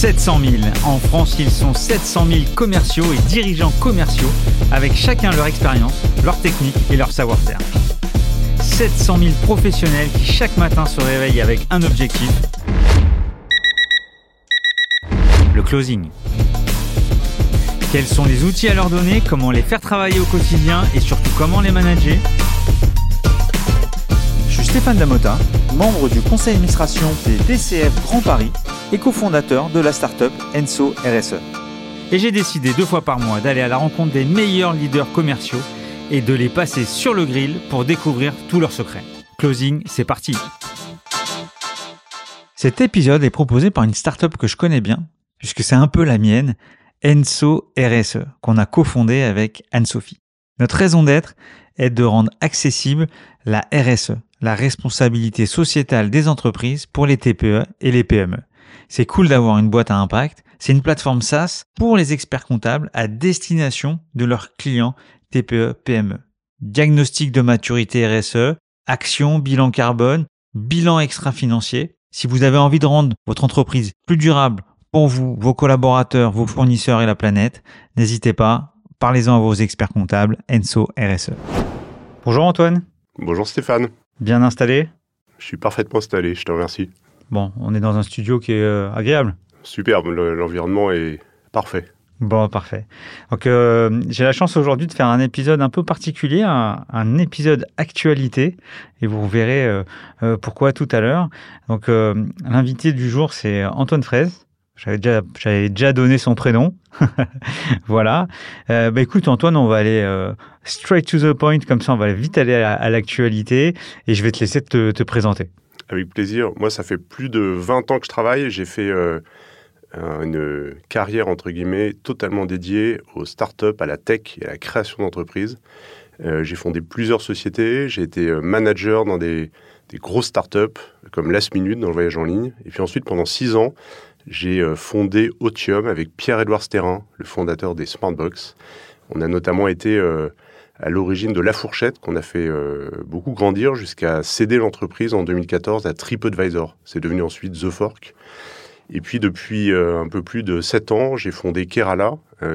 700 000. En France, ils sont 700 000 commerciaux et dirigeants commerciaux, avec chacun leur expérience, leur technique et leur savoir-faire. 700 000 professionnels qui chaque matin se réveillent avec un objectif, le closing. Quels sont les outils à leur donner, comment les faire travailler au quotidien? Et surtout comment les manager? Suis Stéphane Damota, membre du conseil d'administration des DCF Grand Paris et cofondateur de la startup Enso RSE. Et j'ai décidé deux fois par mois d'aller à la rencontre des meilleurs leaders commerciaux et de les passer sur le grill pour découvrir tous leurs secrets. Closing, c'est parti Cet épisode est proposé par une startup que je connais bien, puisque c'est un peu la mienne, Enso RSE, qu'on a cofondé avec Anne-Sophie. Notre raison d'être est de rendre accessible la RSE, la responsabilité sociétale des entreprises pour les TPE et les PME. C'est cool d'avoir une boîte à impact. C'est une plateforme SaaS pour les experts comptables à destination de leurs clients TPE, PME. Diagnostic de maturité RSE, action, bilan carbone, bilan extra-financier. Si vous avez envie de rendre votre entreprise plus durable pour vous, vos collaborateurs, vos fournisseurs et la planète, n'hésitez pas, parlez-en à vos experts comptables, Enso RSE. Bonjour Antoine. Bonjour Stéphane. Bien installé? Je suis parfaitement installé, je te remercie. Bon, on est dans un studio qui est euh, agréable. Superbe, l'environnement est parfait. Bon, parfait. Donc, euh, j'ai la chance aujourd'hui de faire un épisode un peu particulier, un, épisode actualité, et vous verrez euh, pourquoi tout à l'heure. Donc, l'invité du jour, c'est Antoine Fraise. J'avais déjà, donné son prénom. voilà. Euh, bah écoute, Antoine, on va aller euh, straight to the point, comme ça, on va vite aller à, l'actualité et je vais te laisser te, te, présenter. Avec plaisir. Moi, ça fait plus de 20 ans que je travaille. J'ai fait euh, une carrière, entre guillemets, totalement dédiée aux startups, à la tech et à la création d'entreprises. j'ai fondé plusieurs sociétés. J'ai été manager dans des, des grosses startups comme Last Minute dans le voyage en ligne. Et puis ensuite, pendant six ans, j'ai euh, fondé Otium avec Pierre-Édouard Sterrin, le fondateur des Smartbox. On a notamment été euh, à l'origine de La Fourchette, qu'on a fait euh, beaucoup grandir jusqu'à céder l'entreprise en 2014 à TripAdvisor. C'est devenu ensuite The Fork. Et puis depuis un peu plus de sept ans, j'ai fondé Kerala,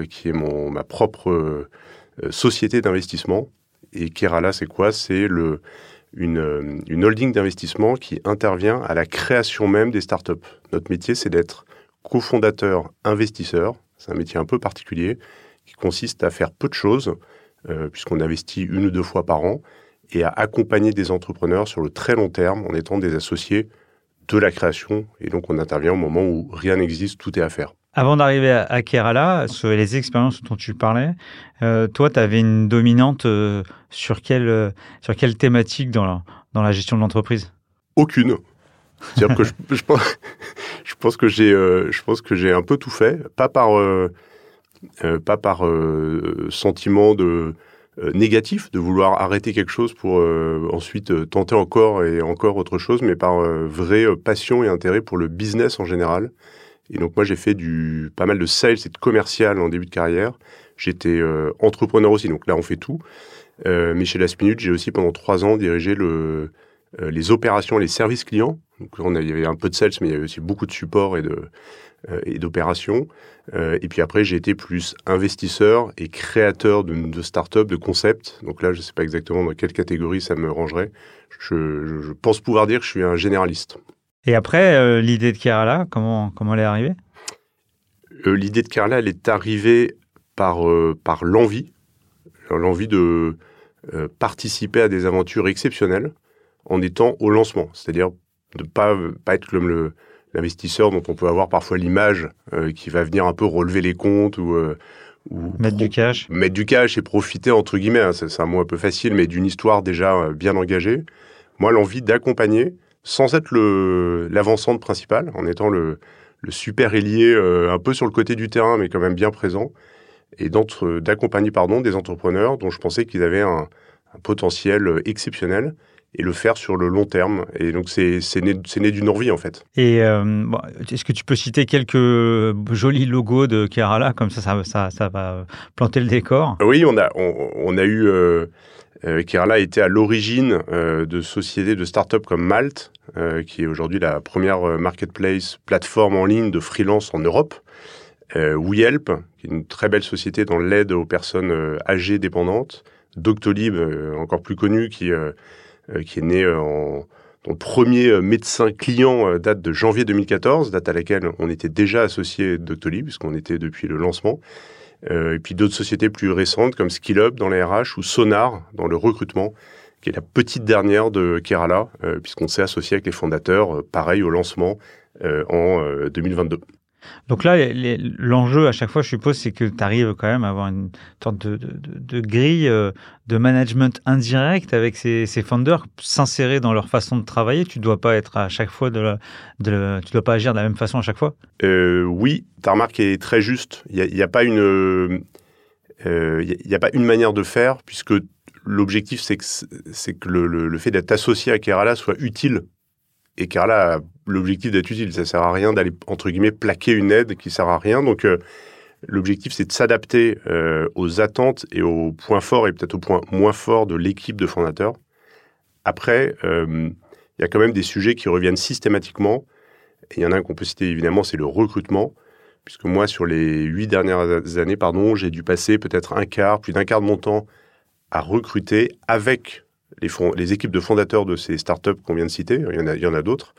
qui est ma propre société d'investissement. Et Kerala, c'est quoi? C'est le, une, une holding d'investissement qui intervient à la création même des startups. Notre métier, c'est d'être cofondateur investisseur. C'est un métier un peu particulier qui consiste à faire peu de choses, euh, puisqu'on investit une ou deux fois par an, et à accompagner des entrepreneurs sur le très long terme en étant des associés de la création. Et donc, on intervient au moment où rien n'existe, tout est à faire. Avant d'arriver à Kerala, sur les expériences dont tu parlais, euh, toi, tu avais une dominante euh, sur, quelle, euh, sur quelle thématique dans la, dans la gestion de l'entreprise? Aucune. C'est-à-dire que je, je, pense, je, pense, que j'ai je pense que j'ai un peu tout fait, pas par pas par sentiment de négatif de vouloir arrêter quelque chose pour ensuite tenter encore et encore autre chose, mais par vraie passion et intérêt pour le business en général et donc moi j'ai fait du pas mal de sales et de commercial en début de carrière. J'étais euh, entrepreneur aussi, donc là on fait tout. Euh, mais chez Last Minute, j'ai aussi pendant trois ans dirigé euh, les opérations, les services clients. Donc on il y avait un peu de sales, mais il y avait aussi beaucoup de support et de et d'opérations. et puis après, j'ai été plus investisseur et créateur de, de start-up, de concepts. Donc là, je ne sais pas exactement dans quelle catégorie ça me rangerait. Je pense pouvoir dire que je suis un généraliste. Et après, euh, l'idée de Kerala, comment, comment elle est arrivée? Euh, L'idée de Kerala, elle est arrivée par, euh, par l'envie, l'envie de participer à des aventures exceptionnelles en étant au lancement, c'est-à-dire de ne pas, pas être comme l'investisseur dont on peut avoir parfois l'image qui va venir un peu relever les comptes ou, ou mettre du cash. Mettre du cash et profiter, entre guillemets, hein, c'est un mot un peu facile, mais d'une histoire déjà bien engagée. Moi, l'envie d'accompagner sans être l'avancante principale, en étant le, le super ailier euh, un peu sur le côté du terrain, mais quand même bien présent, et d'accompagner pardon des entrepreneurs dont je pensais qu'ils avaient un, potentiel euh, exceptionnel et le faire sur le long terme. Et donc, c'est né, né d'une envie, en fait. Et euh, est-ce que tu peux citer quelques jolis logos de Kerala Comme ça, ça, ça, va planter le décor. Oui, on a, on, a eu Euh, Kerala était à l'origine euh, de sociétés de start-up comme Malte, euh, qui est aujourd'hui la première marketplace plateforme en ligne de freelance en Europe. Euh, WeHelp, qui est une très belle société dans l'aide aux personnes âgées dépendantes. Doctolib, encore plus connu, qui, qui est né en, premier médecin client date de janvier 2014, date à laquelle on était déjà associé Doctolib, puisqu'on était depuis le lancement. Euh, et puis d'autres sociétés plus récentes comme SkillUp dans les RH ou Sonar dans le recrutement, qui est la petite dernière de Kerala, euh, puisqu'on s'est associé avec les fondateurs, euh, pareil au lancement en 2022. Donc là, l'enjeu à chaque fois, je suppose, c'est que tu arrives quand même à avoir une sorte de, grille euh, de management indirect avec ces, ces founders, s'insérer dans leur façon de travailler. Tu ne dois pas être à chaque fois tu dois pas agir de la même façon à chaque fois? Euh, oui, ta remarque est très juste. Il n'y a, a pas une manière de faire puisque l'objectif c'est que, c'est que le, le fait d'être associé à Kerala soit utile et Kerala a l'objectif d'être utile. Ça sert à rien d'aller, entre guillemets, plaquer une aide qui sert à rien. Donc, euh, l'objectif, c'est de s'adapter euh, aux attentes et aux points forts et peut-être aux points moins forts de l'équipe de fondateurs. Après, euh, il y a quand même des sujets qui reviennent systématiquement. il y en a un qu'on peut citer évidemment, c'est le recrutement. Puisque moi, sur les huit dernières années, pardon, j'ai dû passer peut-être un quart, plus d'un quart de mon temps à recruter avec les, équipes de fondateurs de ces startups qu'on vient de citer. Il y en a d'autres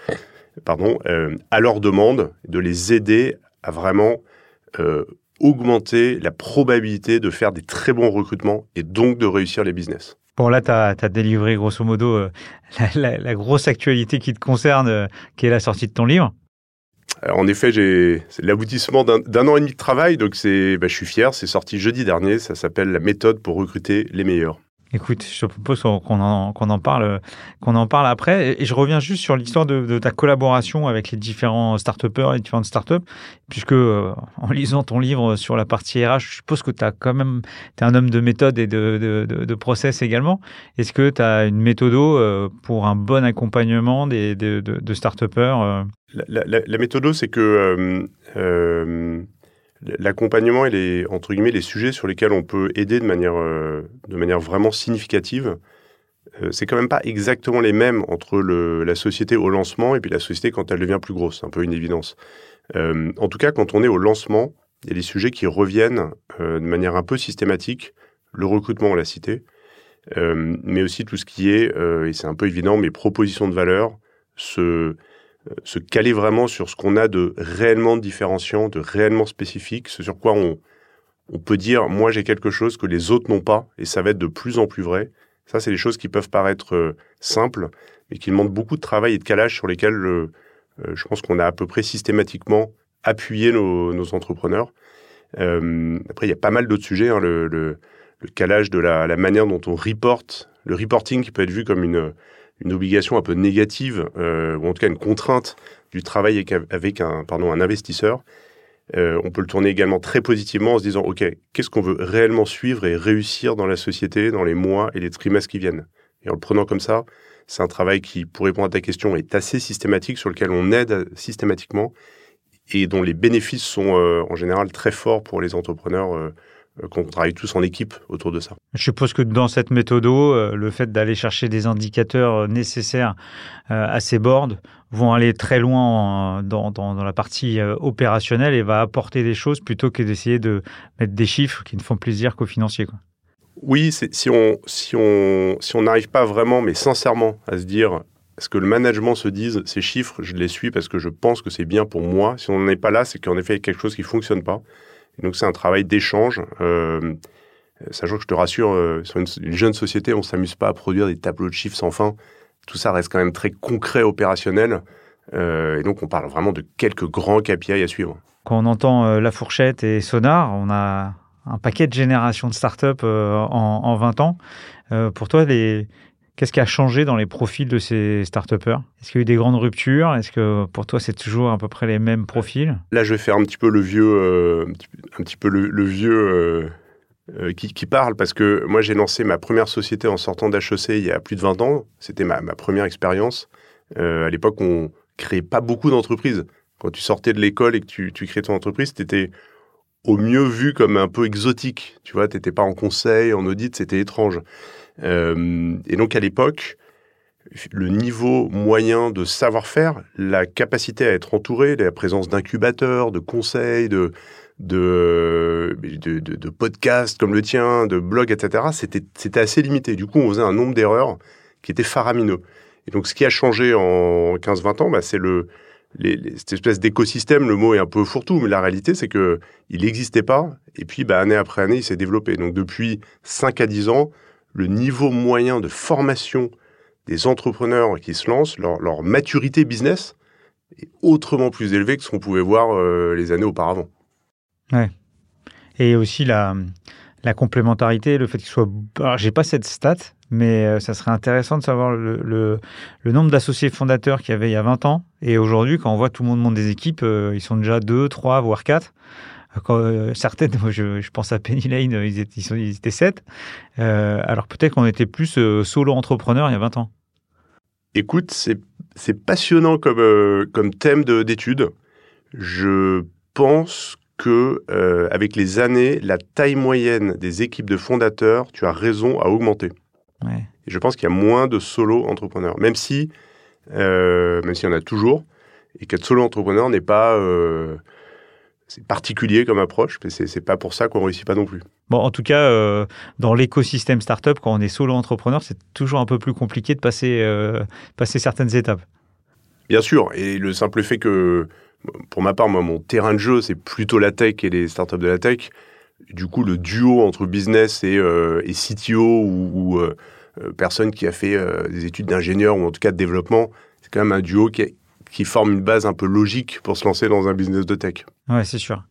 pardon, euh, à leur demande, de les aider à vraiment euh, augmenter la probabilité de faire des très bons recrutements et donc de réussir les business. Bon, là, tu as, délivré grosso modo euh, la, grosse actualité qui te concerne, qui est la sortie de ton livre. en effet, c'est l'aboutissement d'un an et demi de travail, donc bah, je suis fier, c'est sorti jeudi dernier, ça s'appelle La méthode pour recruter les meilleurs. Écoute, je te propose qu'on en, parle, qu'on en parle après. Et je reviens juste sur l'histoire de, ta collaboration avec les différents start-upers, les différentes start-up, puisque euh, en lisant ton livre sur la partie RH, je suppose que tu quand même, es un homme de méthode et de, process également. Est-ce que tu as une méthode euh, pour un bon accompagnement des, de, de, start-upers euh? la, la, la, méthode, c'est que l'accompagnement et les entre guillemets les sujets sur lesquels on peut aider de manière euh, de manière vraiment significative euh, c'est quand même pas exactement les mêmes entre la société au lancement et puis la société quand elle devient plus grosse. C'est un peu une évidence. Euh, en tout cas quand on est au lancement il y a des sujets qui reviennent de manière un peu systématique. Le recrutement on l'a cité. Mais aussi tout ce qui est et c'est un peu évident mes propositions de valeur ce euh, se caler vraiment sur ce qu'on a de réellement différenciant, de réellement spécifique, ce sur quoi on, peut dire moi j'ai quelque chose que les autres n'ont pas et ça va être de plus en plus vrai. Ça, c'est des choses qui peuvent paraître euh, simples, mais qui demandent beaucoup de travail et de calage sur lesquels euh, je pense qu'on a à peu près systématiquement appuyé nos, entrepreneurs. après, il y a pas mal d'autres sujets, hein, le, calage de la, la, manière dont on reporte, le reporting qui peut être vu comme une, une obligation un peu négative, euh, ou en tout cas une contrainte du travail avec un, pardon, un investisseur, euh, on peut le tourner également très positivement en se disant, OK, qu'est-ce qu'on veut réellement suivre et réussir dans la société dans les mois et les trimestres qui viennent? Et en le prenant comme ça, c'est un travail qui, pour répondre à ta question, est assez systématique, sur lequel on aide systématiquement et dont les bénéfices sont euh, en général très forts pour les entrepreneurs qu'on travaille tous en équipe autour de ça. Je suppose que dans cette méthode, euh, le fait d'aller chercher des indicateurs euh, nécessaires à ces boards vont aller très loin dans, dans, la partie opérationnelle et va apporter des choses plutôt que d'essayer de mettre des chiffres qui ne font plaisir qu'aux financiers. Quoi. Oui, si on si on si on n'arrive pas vraiment, mais sincèrement, à se dire est-ce que le management se dise ces chiffres, je les suis parce que je pense que c'est bien pour moi. Si on n'en est pas là, c'est qu'en effet il y a quelque chose qui fonctionne pas donc c'est un travail d'échange. Euh, sachant que je te rassure, euh, sur une, jeune société, on ne s'amuse pas à produire des tableaux de chiffres sans fin. Tout ça reste quand même très concret, opérationnel. Euh, et donc on parle vraiment de quelques grands KPI à suivre. Quand on entend La Fourchette et Sonar, on a un paquet de générations de startups en, en 20 ans. pour toi, les, Qu'est-ce qui a changé dans les profils de ces start Est-ce qu'il y a eu des grandes ruptures? Est-ce que pour toi, c'est toujours à peu près les mêmes profils? Là, je vais faire un petit peu le vieux, euh, un petit peu le, vieux euh, euh, qui, parle, parce que moi, j'ai lancé ma première société en sortant d'HEC il y a plus de 20 ans. C'était ma, première expérience. à l'époque, on créait pas beaucoup d'entreprises. Quand tu sortais de l'école et que tu, tu créais ton entreprise, tu étais au mieux vu comme un peu exotique. Tu vois, tu n'étais pas en conseil, en audit, c'était étrange. Et donc à l'époque, le niveau moyen de savoir-faire, la capacité à être entouré, la présence d'incubateurs, de conseils, de, de, podcasts comme le tien, de blogs, etc., c'était assez limité. Du coup, on faisait un nombre d'erreurs qui était faramineux. Et donc, ce qui a changé en 15-20 ans, bah, c'est le, cette espèce d'écosystème. Le mot est un peu fourre-tout, mais la réalité, c'est que il n'existait pas. Et puis, bah, année après année, il s'est développé. Donc, depuis 5 à 10 ans, le niveau moyen de formation des entrepreneurs qui se lancent, leur, maturité business est autrement plus élevée que ce qu'on pouvait voir euh, les années auparavant. Ouais. Et aussi la, complémentarité, le fait qu'il soit. Alors, j'ai pas cette stat, mais euh, ça serait intéressant de savoir le nombre d'associés fondateurs qu'il y avait il y a 20 ans. Et aujourd'hui, quand on voit tout le monde monte des équipes, euh, ils sont déjà 2, 3, voire 4. Quand, certaines, je, je, pense à Penny Lane, ils étaient, ils étaient 7. alors peut-être qu'on était plus solo entrepreneur il y a 20 ans. Écoute, c'est passionnant comme, euh, comme thème d'étude. Je pense que euh, avec les années, la taille moyenne des équipes de fondateurs, tu as raison, à augmenter. Et je pense qu'il y a moins de solo entrepreneurs, même si, euh, même s'il y en a toujours, et qu'être solo entrepreneur n'est pas c'est particulier comme approche, mais c'est pas pour ça qu'on réussit pas non plus. Bon, en tout cas, euh, dans l'écosystème startup, quand on est solo entrepreneur, c'est toujours un peu plus compliqué de passer, euh, passer certaines étapes. Bien sûr, et le simple fait que, pour ma part, moi, mon terrain de jeu, c'est plutôt la tech et les startups de la tech. Du coup, le duo entre business et, euh, et CTO ou, ou personne qui a fait des études d'ingénieur ou en tout cas de développement, c'est quand même un duo qui est qui forme une base un peu logique pour se lancer dans un business de tech. Ouais, c'est sûr.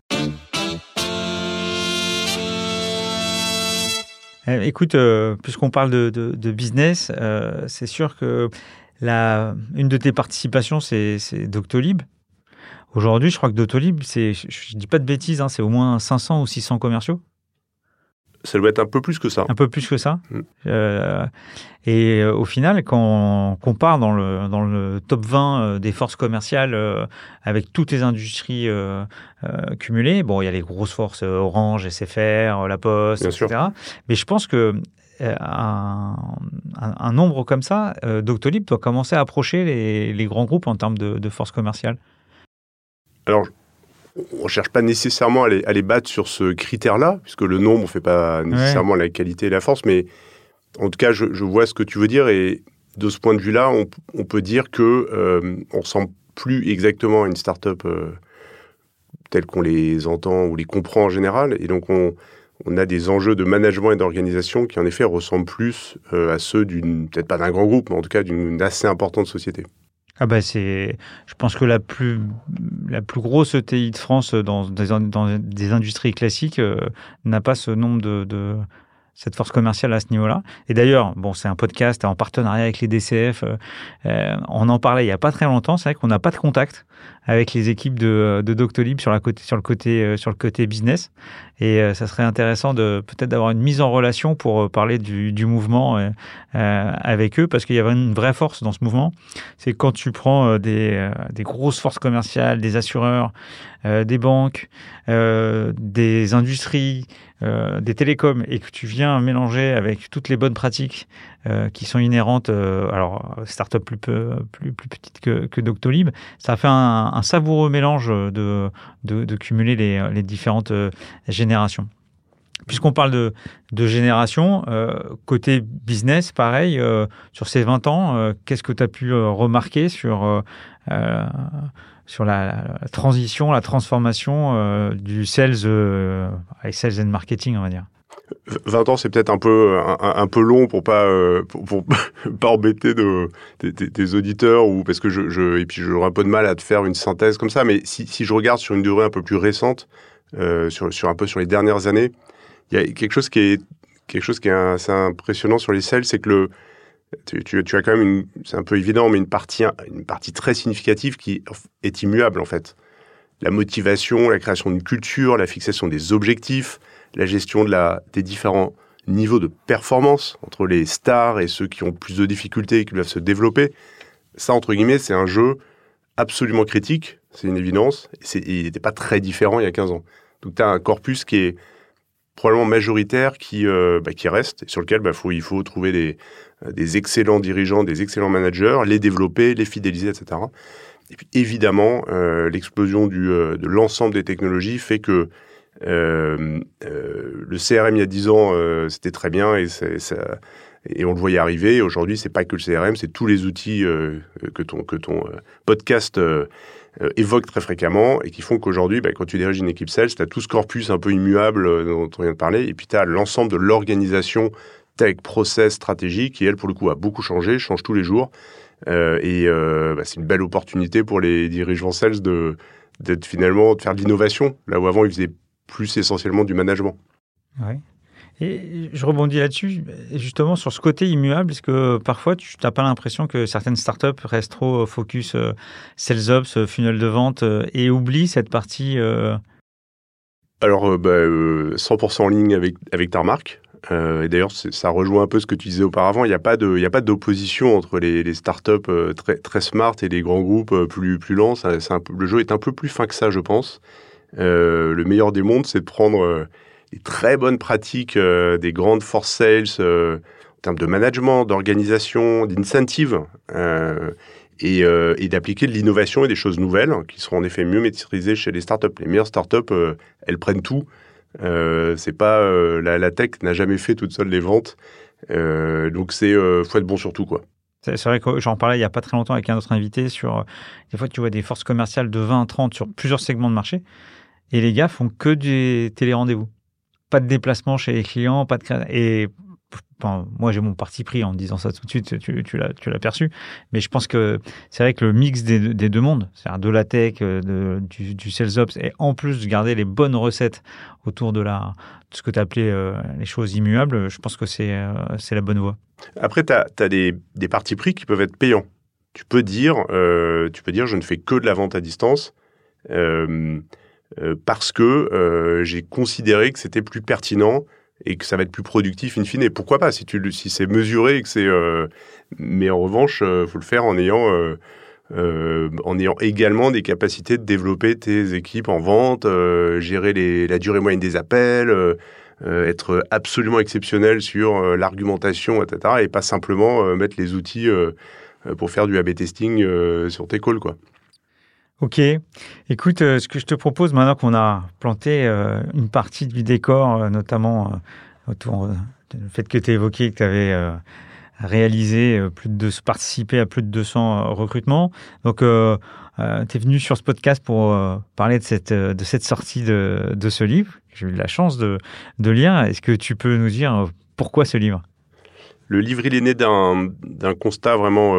Eh, écoute, euh, puisqu'on parle de, business, euh, c'est sûr que la, une de tes participations, c'est Doctolib. Aujourd'hui, je crois que Doctolib, je ne dis pas de bêtises, hein, c'est au moins 500 ou 600 commerciaux ça doit être un peu plus que ça. Un peu plus que ça. Mm. Euh, et euh, au final, quand on compare dans le, dans le top 20 euh, des forces commerciales avec toutes les industries cumulées, bon, il y a les grosses forces Orange, SFR, La Poste, etc. Mais je pense que un, un, nombre comme ça, Doctolib doit commencer à approcher les, les grands groupes en termes de, de force commerciale. Alors, on ne cherche pas nécessairement à les, battre sur ce critère-là, puisque le nombre ne fait pas nécessairement la qualité et la force, mais en tout cas, je, vois ce que tu veux dire, et de ce point de vue-là, on, peut dire que euh, on ressemble plus exactement à une start-up euh, telle qu'on les entend ou les comprend en général, et donc on, a des enjeux de management et d'organisation qui en effet ressemblent plus euh, à ceux d'une, peut-être pas d'un grand groupe, mais en tout cas d'une assez importante société. Ah bah c'est, je pense que la plus la plus grosse ETI de France dans des, dans des industries classiques euh, n'a pas ce nombre de, de, cette force commerciale à ce niveau-là. Et d'ailleurs, bon, c'est un podcast en partenariat avec les DCF. Euh, euh, on en parlait il y a pas très longtemps. C'est vrai qu'on n'a pas de contact avec les équipes de, de Doctolib sur, la côté, sur, le côté, euh, sur le côté business. Et euh, ça serait intéressant de peut-être d'avoir une mise en relation pour euh, parler du, du mouvement avec eux, parce qu'il y avait une vraie force dans ce mouvement. C'est quand tu prends des, des grosses forces commerciales, des assureurs, des banques, des industries, des télécoms, et que tu viens mélanger avec toutes les bonnes pratiques euh, qui sont inhérentes, euh, alors start-up plus, plus, plus petite que, que, Doctolib, ça fait un, savoureux mélange de, de, cumuler les, les, différentes euh, générations. Puisqu'on parle de, de génération, euh, côté business, pareil, euh, sur ces 20 ans, euh, qu'est-ce que tu as pu remarquer sur, sur la, transition, la transformation du sales, sales and marketing, on va dire 20 ans, c'est peut-être un peu un, peu long pour pas euh, pour, pas embêter de, des, auditeurs ou parce que je et puis j'aurais un peu de mal à te faire une synthèse comme ça. Mais si, si je regarde sur une durée un peu plus récente, euh, sur, sur un peu sur les dernières années, il y a quelque chose qui est quelque chose qui est assez impressionnant sur les sales, c'est que le tu, as quand même c'est un peu évident, mais une partie une partie très significative qui est immuable en fait. La motivation, la création d'une culture, la fixation des objectifs, la gestion de la, des différents niveaux de performance entre les stars et ceux qui ont plus de difficultés et qui doivent se développer. Ça, entre guillemets, c'est un jeu absolument critique, c'est une évidence. Et il n'était pas très différent il y a 15 ans. Donc tu as un corpus qui est probablement majoritaire qui, euh, bah, qui reste et sur lequel bah, il faut trouver des, des excellents dirigeants, des excellents managers, les développer, les fidéliser, etc. Et puis évidemment, euh, l'explosion euh, de l'ensemble des technologies fait que euh, le CRM il y a 10 ans, c'était très bien et, on le voyait arriver. Aujourd'hui, c'est pas que le CRM, c'est tous les outils que ton, que ton podcast évoque très fréquemment et qui font qu'aujourd'hui, bah, quand tu diriges une équipe sales, tu as tout ce corpus un peu immuable dont on vient de parler et puis tu as l'ensemble de l'organisation tech, process, stratégie qui, elle, pour le coup, a beaucoup changé, change tous les jours. Euh, et euh, bah, c'est une belle opportunité pour les dirigeants sales de d'être finalement de faire de l'innovation là où avant ils faisaient plus essentiellement du management. Ouais. Et je rebondis là-dessus, justement sur ce côté immuable, est-ce que parfois tu n'as pas l'impression que certaines startups restent trop focus euh, sales ops, funnel de vente et oublient cette partie Alors, bah, 100% en ligne avec, avec ta remarque. Euh, et d'ailleurs, ça rejoint un peu ce que tu disais auparavant. Il n'y a pas d'opposition entre les, startups euh, très très smart et les grands groupes euh, plus plus lents. Le jeu est un peu plus fin que ça, je pense. le meilleur des mondes, c'est de prendre les très bonnes pratiques des grandes force sales en termes de management, d'organisation, d'incentive. et, d'appliquer de l'innovation et des choses nouvelles qui seront en effet mieux maîtrisées chez les startups. Les meilleures startups, elles prennent tout c'est pas euh, la, tech n'a jamais fait toute seule les ventes, euh, donc c'est faut être bon sur tout quoi. C'est vrai que j'en parlais il n'y a pas très longtemps avec un autre invité sur des fois tu vois des forces commerciales de 20 à 30 sur plusieurs segments de marché et les gars font que des télé-rendez-vous. Pas de déplacement chez les clients, pas de et moi, j'ai mon parti pris en disant ça tout de suite, tu, l'as perçu. Mais je pense que c'est vrai que le mix des, deux mondes, c'est-à-dire de la tech, euh, du, sales ops, et en plus de garder les bonnes recettes autour de, la, ce que tu appelé euh, les choses immuables, je pense que c'est euh, la bonne voie. Après, tu as, des, des partis pris qui peuvent être payants. Tu peux dire, tu peux dire, je ne fais que de la vente à distance. parce que j'ai considéré que c'était plus pertinent et que ça va être plus productif in fine. Et pourquoi pas si, si c'est mesuré et que c'est. Euh, mais en revanche, il euh, faut le faire en ayant, euh, en ayant également des capacités de développer tes équipes en vente, gérer la durée moyenne des appels, être absolument exceptionnel sur l'argumentation, etc. Et pas simplement mettre les outils pour faire du A/B testing sur tes calls, quoi. Ok. Écoute, euh, ce que je te propose maintenant qu'on a planté euh, une partie du décor, euh, notamment autour du fait que tu évoqué que tu avais réalisé plus de participé à plus de 200 recrutements. Donc, tu es venu sur ce podcast pour parler de cette, de cette sortie de, de ce livre. J'ai eu la chance de, de lire. Est-ce que tu peux nous dire pourquoi ce livre? Le livre, il est né d'un constat vraiment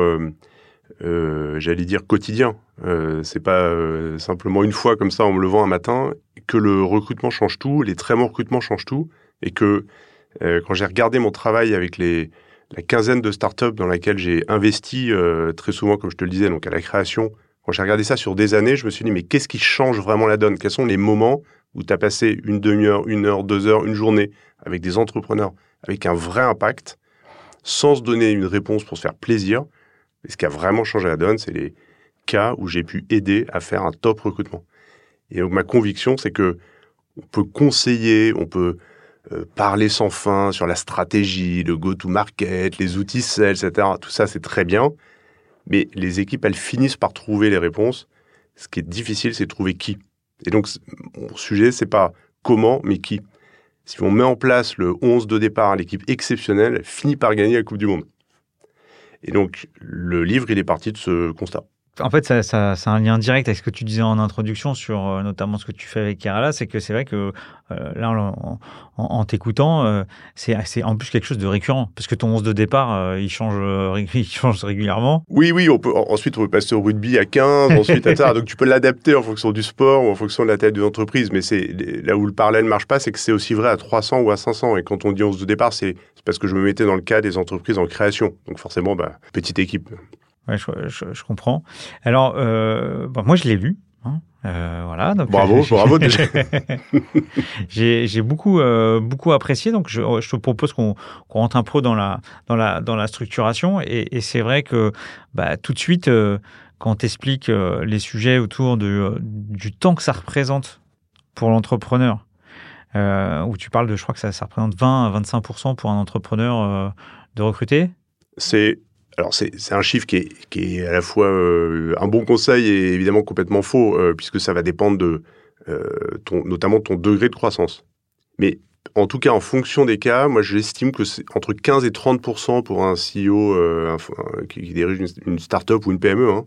euh, j'allais dire quotidien. Euh, c'est pas euh, simplement une fois comme ça en me levant un matin que le recrutement change tout, les très bons recrutements changent tout, et que quand j'ai regardé mon travail avec les la quinzaine de startups dans laquelle j'ai investi très souvent, comme je te le disais, donc à la création. Quand j'ai regardé ça sur des années, je me suis dit mais qu'est-ce qui change vraiment la donne? Quels sont les moments où tu as passé une demi-heure, une heure, deux heures, une journée avec des entrepreneurs avec un vrai impact, sans se donner une réponse pour se faire plaisir, et ce qui a vraiment changé la donne, c'est les cas où j'ai pu aider à faire un top recrutement. Et donc ma conviction, c'est que on peut conseiller, on peut euh, parler sans fin sur la stratégie, le go-to-market, les outils sales, etc. Tout ça, c'est très bien. Mais les équipes, elles finissent par trouver les réponses. Ce qui est difficile, c'est de trouver qui. Et donc, mon sujet, c'est pas comment, mais qui. Si on met en place le 11 de départ, l'équipe exceptionnelle, elle finit par gagner la Coupe du Monde. Et donc, le livre, il est parti de ce constat. En fait, ça, ça, ça, a un lien direct avec ce que tu disais en introduction sur euh, notamment ce que tu fais avec Kerala, c'est que c'est vrai que euh, là, en, en, t'écoutant, euh, c'est en plus quelque chose de récurrent, parce que ton 11 de départ, il, change, il change régulièrement. Oui, oui, on peut, ensuite on peut passer au rugby à 15, ensuite à ça, donc tu peux l'adapter en fonction du sport ou en fonction de la taille de l'entreprise, mais c'est là où le parallèle ne marche pas, c'est que c'est aussi vrai à 300 ou à 500, et quand on dit 11 de départ, c'est parce que je me mettais dans le cas des entreprises en création, donc forcément, bah, petite équipe. Ouais, je, je, comprends. Alors, euh, bah, moi, je l'ai lu. Hein, euh, voilà. Donc, bravo, bravo déjà. j'ai beaucoup, euh, beaucoup apprécié. Donc, je, je te propose qu'on rentre un peu dans la, dans la, dans la structuration. Et, et c'est vrai que bah, tout de suite, euh, quand tu expliques les sujets autour de, du temps que ça représente pour l'entrepreneur, où tu parles de, je crois que ça, ça représente 20 à 25% pour un entrepreneur de recruter. C'est alors c'est un chiffre qui est, qui est, à la fois un bon conseil et évidemment complètement faux, puisque ça va dépendre de ton, notamment ton degré de croissance. Mais en tout cas, en fonction des cas, moi j'estime que c'est entre 15 et 30% pour un CEO euh, qui, dirige une, start-up ou une PME. Hein.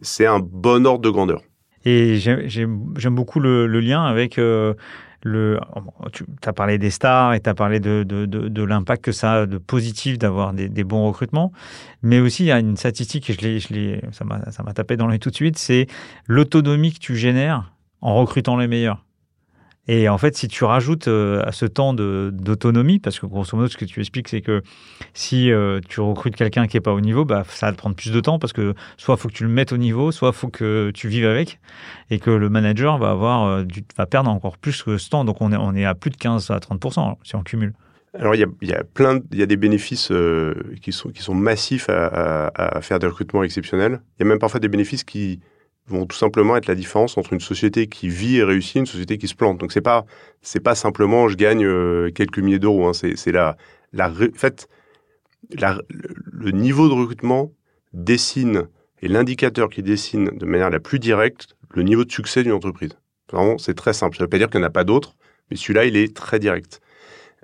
c'est un bon ordre de grandeur. Et j'aime beaucoup le, lien avec euh, Tu as parlé des stars et tu as parlé de, de, de, l'impact que ça a de positif d'avoir des, des, bons recrutements. Mais aussi, il y a une statistique, et je je ça m'a tapé dans l'œil tout de suite c'est l'autonomie que tu génères en recrutant les meilleurs. Et en fait, si tu rajoutes euh, à ce temps d'autonomie, parce que grosso modo, ce que tu expliques, c'est que si euh, tu recrutes quelqu'un qui n'est pas au niveau, bah, ça va te prendre plus de temps parce que soit il faut que tu le mettes au niveau, soit il faut que tu vives avec et que le manager va, avoir, euh, va perdre encore plus que ce temps. Donc on est, on est à plus de 15 à 30% si on cumule. Alors, il y a, y a, plein, il y a des bénéfices qui, sont, qui sont massifs à, à, faire des recrutements exceptionnels. Il y a même parfois des bénéfices qui, vont tout simplement être la différence entre une société qui vit et réussit et une société qui se plante. Donc c'est pas pas simplement je gagne euh, quelques milliers d'euros. Hein. C'est la la fait la, le niveau de recrutement dessine et l'indicateur qui dessine de manière la plus directe le niveau de succès d'une entreprise. Vraiment, c'est très simple. Ça veut pas dire qu'il n'y en a pas d'autres, mais celui-là, il est très direct.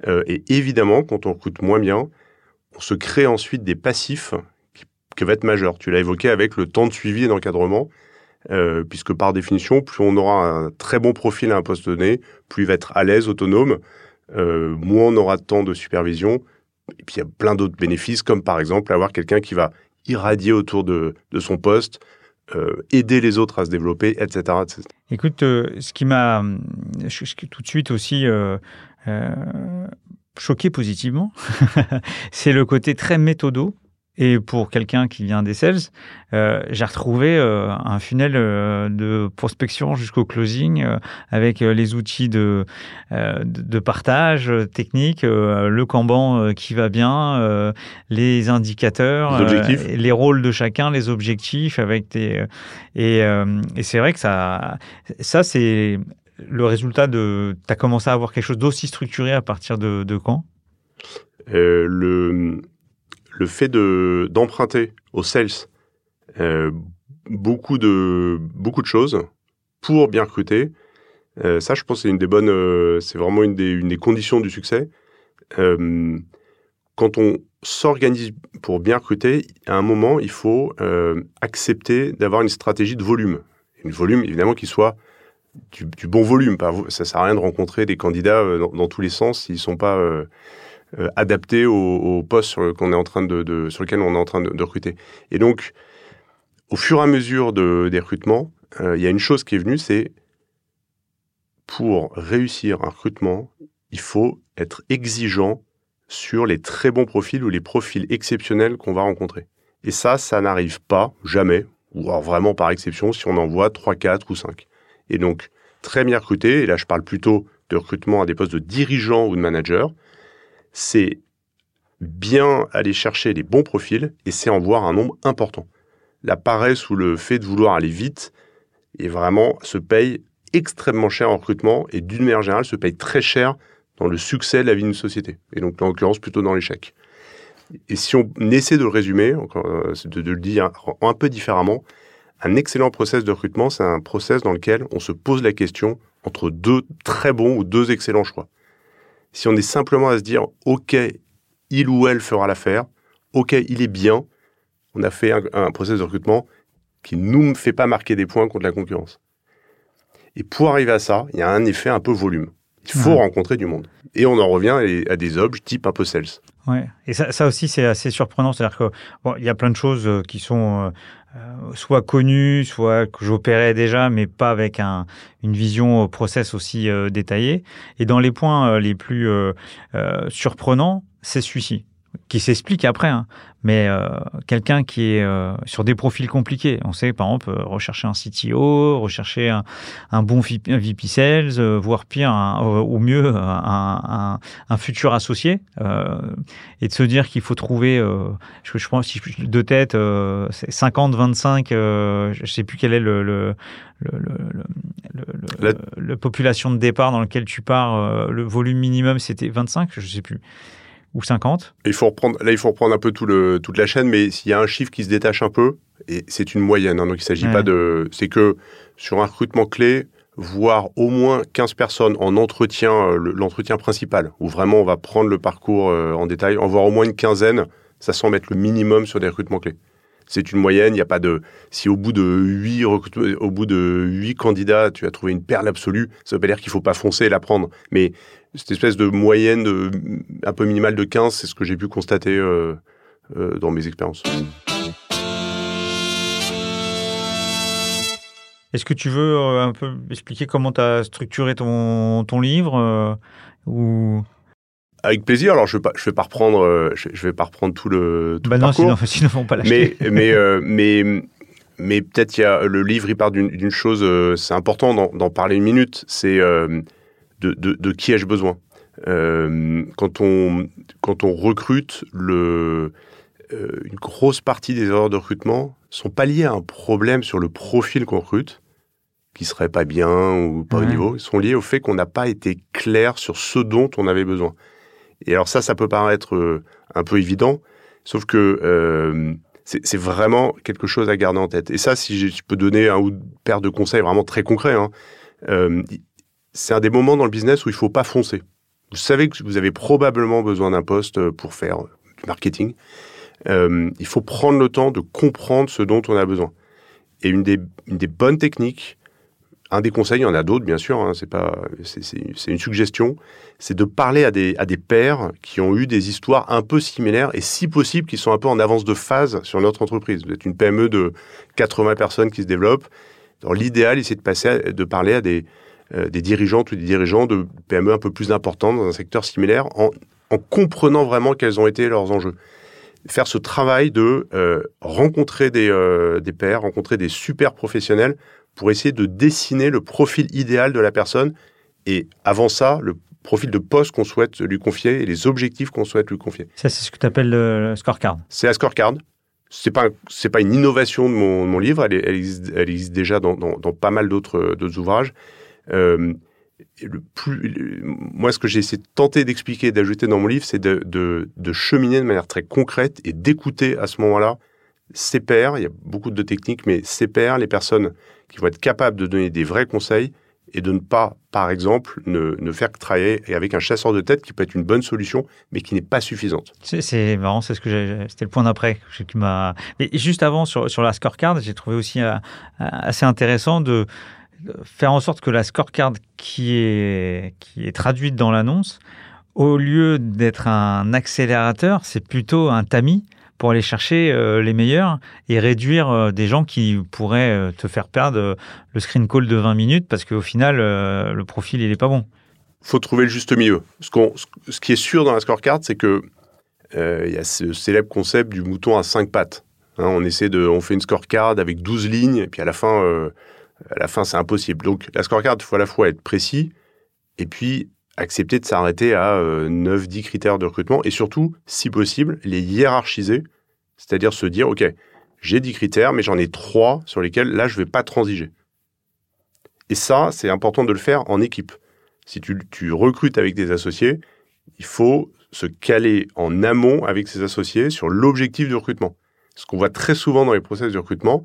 Euh, et évidemment, quand on recrute moins bien, on se crée ensuite des passifs qui vont être majeurs. Tu l'as évoqué avec le temps de suivi et d'encadrement. Euh, puisque par définition, plus on aura un très bon profil à un poste donné, plus il va être à l'aise, autonome, euh, moins on aura de temps de supervision. Et puis il y a plein d'autres bénéfices, comme par exemple avoir quelqu'un qui va irradier autour de, son poste, euh, aider les autres à se développer, etc. Écoute, ce qui m'a tout de suite aussi choqué positivement, c'est le côté très méthodo et pour quelqu'un qui vient des sales, euh, j'ai retrouvé euh, un funnel euh, de prospection jusqu'au closing avec les outils de, de partage technique, le Kanban qui va bien, les indicateurs, les rôles de chacun, les objectifs avec des et, et c'est vrai que ça ça c'est le résultat de tu as commencé à avoir quelque chose d'aussi structuré à partir de, de quand? Le le fait de d'emprunter aux sales euh, beaucoup de choses pour bien recruter, euh, ça je pense c'est euh, vraiment une des, conditions du succès. quand on s'organise pour bien recruter, à un moment il faut accepter d'avoir une stratégie de volume, une volume évidemment qui soit du, bon volume. Ça sert à rien de rencontrer des candidats dans, tous les sens s'ils sont pas euh, adapté au, poste sur, qu'on est en train de, sur lequel on est en train de, recruter. Et donc, au fur et à mesure de, des recrutements, euh, il y a une chose qui est venue, c'est pour réussir un recrutement, il faut être exigeant sur les très bons profils ou les profils exceptionnels qu'on va rencontrer. Et ça, ça n'arrive pas, jamais, ou alors vraiment par exception, si on en voit 3, 4 ou 5. Et donc, très bien recruté, et là je parle plutôt de recrutement à des postes de dirigeants ou de managers, c'est bien aller chercher les bons profils et c'est en voir un nombre important. La paresse ou le fait de vouloir aller vite est vraiment se paye extrêmement cher en recrutement et d'une manière générale se paye très cher dans le succès de la vie d'une société et donc en l'occurrence plutôt dans l'échec. Et si on essaie de le résumer, euh, de, de le dire un peu différemment, un excellent process de recrutement, c'est un process dans lequel on se pose la question entre deux très bons ou deux excellents choix. Si on est simplement à se dire, OK, il ou elle fera l'affaire, OK, il est bien, on a fait un, processus de recrutement qui ne nous fait pas marquer des points contre la concurrence. Et pour arriver à ça, il y a un effet un peu volume. Il faut rencontrer du monde. Et on en revient à des objets type un peu sales. Ouais. Et ça, aussi, c'est assez surprenant. C'est-à-dire qu'il bon, y a plein de choses euh, qui sont euh, euh, soit connu, soit que j'opérais déjà, mais pas avec un, une vision process aussi euh, détaillée. Et dans les points euh, les plus surprenants, c'est celui-ci. Qui s'explique après. Hein. Mais euh, quelqu'un qui est euh, sur des profils compliqués, on sait par exemple euh, rechercher un CTO, rechercher un, un bon VP Sales, voire pire, ou mieux, un, un, futur associé, et de se dire qu'il faut trouver, je, je pense, si de tête, 50, 25, je sais plus quelle est le, le, le, le, population de départ dans lequel tu pars, le volume minimum c'était 25, je sais plus ou 50 il faut reprendre, Là, il faut reprendre un peu tout le, toute la chaîne, mais s'il y a un chiffre qui se détache un peu, et c'est une moyenne, hein, donc il ne s'agit pas de... C'est que sur un recrutement clé, voir au moins 15 personnes en entretien, euh, l'entretien principal, où vraiment on va prendre le parcours euh, en détail, en voir au moins une quinzaine, ça semble être le minimum sur des recrutements clés. C'est une moyenne, il n'y a pas de... Si au bout de 8 au bout de 8 candidats, tu as trouvé une perle absolue, ça ne veut pas dire qu'il ne faut pas foncer et la prendre. Mais cette espèce de moyenne de, un peu minimale de 15, c'est ce que j'ai pu constater euh, euh, dans mes expériences. Est-ce que tu veux euh, un peu expliquer comment tu as structuré ton, ton livre ou... Avec plaisir. Alors, je ne vais, vais, pas reprendre, je, vais pas reprendre tout le, tout bah non, parcours. Sinon, pas l'acheter. Mais, mais, mais, mais peut-être il y a le livre, il part d'une chose, c'est important d'en parler une minute. C'est de, qui ai-je besoin euh, quand, on, quand on recrute, le, euh, une grosse partie des erreurs de recrutement sont pas liées à un problème sur le profil qu'on recrute, qui serait pas bien ou pas au niveau, ils sont liés au fait qu'on n'a pas été clair sur ce dont on avait besoin. Et alors ça, ça peut paraître euh, un peu évident, sauf que c'est vraiment quelque chose à garder en tête. Et ça, si je peux donner un ou deux paires de conseils vraiment très concrets, hein, c'est un des moments dans le business où il ne faut pas foncer. Vous savez que vous avez probablement besoin d'un poste euh, pour faire euh, du marketing. Euh, il faut prendre le temps de comprendre ce dont on a besoin. Et une des, bonnes techniques, un des conseils, il y en a d'autres bien sûr, hein, c'est pas, c'est une suggestion, c'est de parler à des, à des pairs qui ont eu des histoires un peu similaires et si possible qui sont un peu en avance de phase sur notre entreprise. Vous êtes une PME de 80 personnes qui se développe. l'idéal, c'est de passer, de parler à des, euh, des dirigeantes ou des dirigeants de PME un peu plus importantes dans un secteur similaire en, comprenant vraiment quels ont été leurs enjeux. Faire ce travail de euh, rencontrer des, euh, des pairs, rencontrer des super professionnels pour essayer de dessiner le profil idéal de la personne et avant ça, le profil de poste qu'on souhaite lui confier et les objectifs qu'on souhaite lui confier. Ça, c'est ce que tu appelles le scorecard. C'est la scorecard. C'est pas c'est pas une innovation de mon, mon livre. Elle, elle, existe, elle, existe, déjà dans, dans, dans pas mal d'autres ouvrages. Euh, moi, ce que j'ai essayé de tenter d'expliquer, d'ajouter dans mon livre, c'est de, cheminer de manière très concrète et d'écouter à ce moment-là ses pairs. Il y a beaucoup de techniques, mais ses pairs, les personnes qui vont être capables de donner des vrais conseils et de ne pas, par exemple, ne, faire que travailler avec un chasseur de tête qui peut être une bonne solution, mais qui n'est pas suffisante. C'est marrant, c'est ce que c'était le point d'après juste avant sur, sur la scorecard, j'ai trouvé aussi euh, assez intéressant de faire en sorte que la scorecard qui est, qui est traduite dans l'annonce, au lieu d'être un accélérateur, c'est plutôt un tamis pour aller chercher euh, les meilleurs et réduire euh, des gens qui pourraient euh, te faire perdre le screen call de 20 minutes parce qu'au final, le profil, il n'est pas bon. faut trouver le juste milieu. Ce, ce, qui est sûr dans la scorecard, c'est que il y a ce célèbre concept du mouton à 5 pattes. Hein, on essaie de, on fait une scorecard avec 12 lignes, et puis à la fin, à la fin, c'est impossible. Donc, la scorecard, il faut à la fois être précis et puis accepter de s'arrêter à 9-10 euh, critères de recrutement et surtout, si possible, les hiérarchiser, c'est-à-dire se dire, OK, j'ai 10 critères, mais j'en ai 3 sur lesquels, là, je ne vais pas transiger. Et ça, c'est important de le faire en équipe. Si tu, recrutes avec des associés, il faut se caler en amont avec ses associés sur l'objectif du recrutement. Ce qu'on voit très souvent dans les process de recrutement,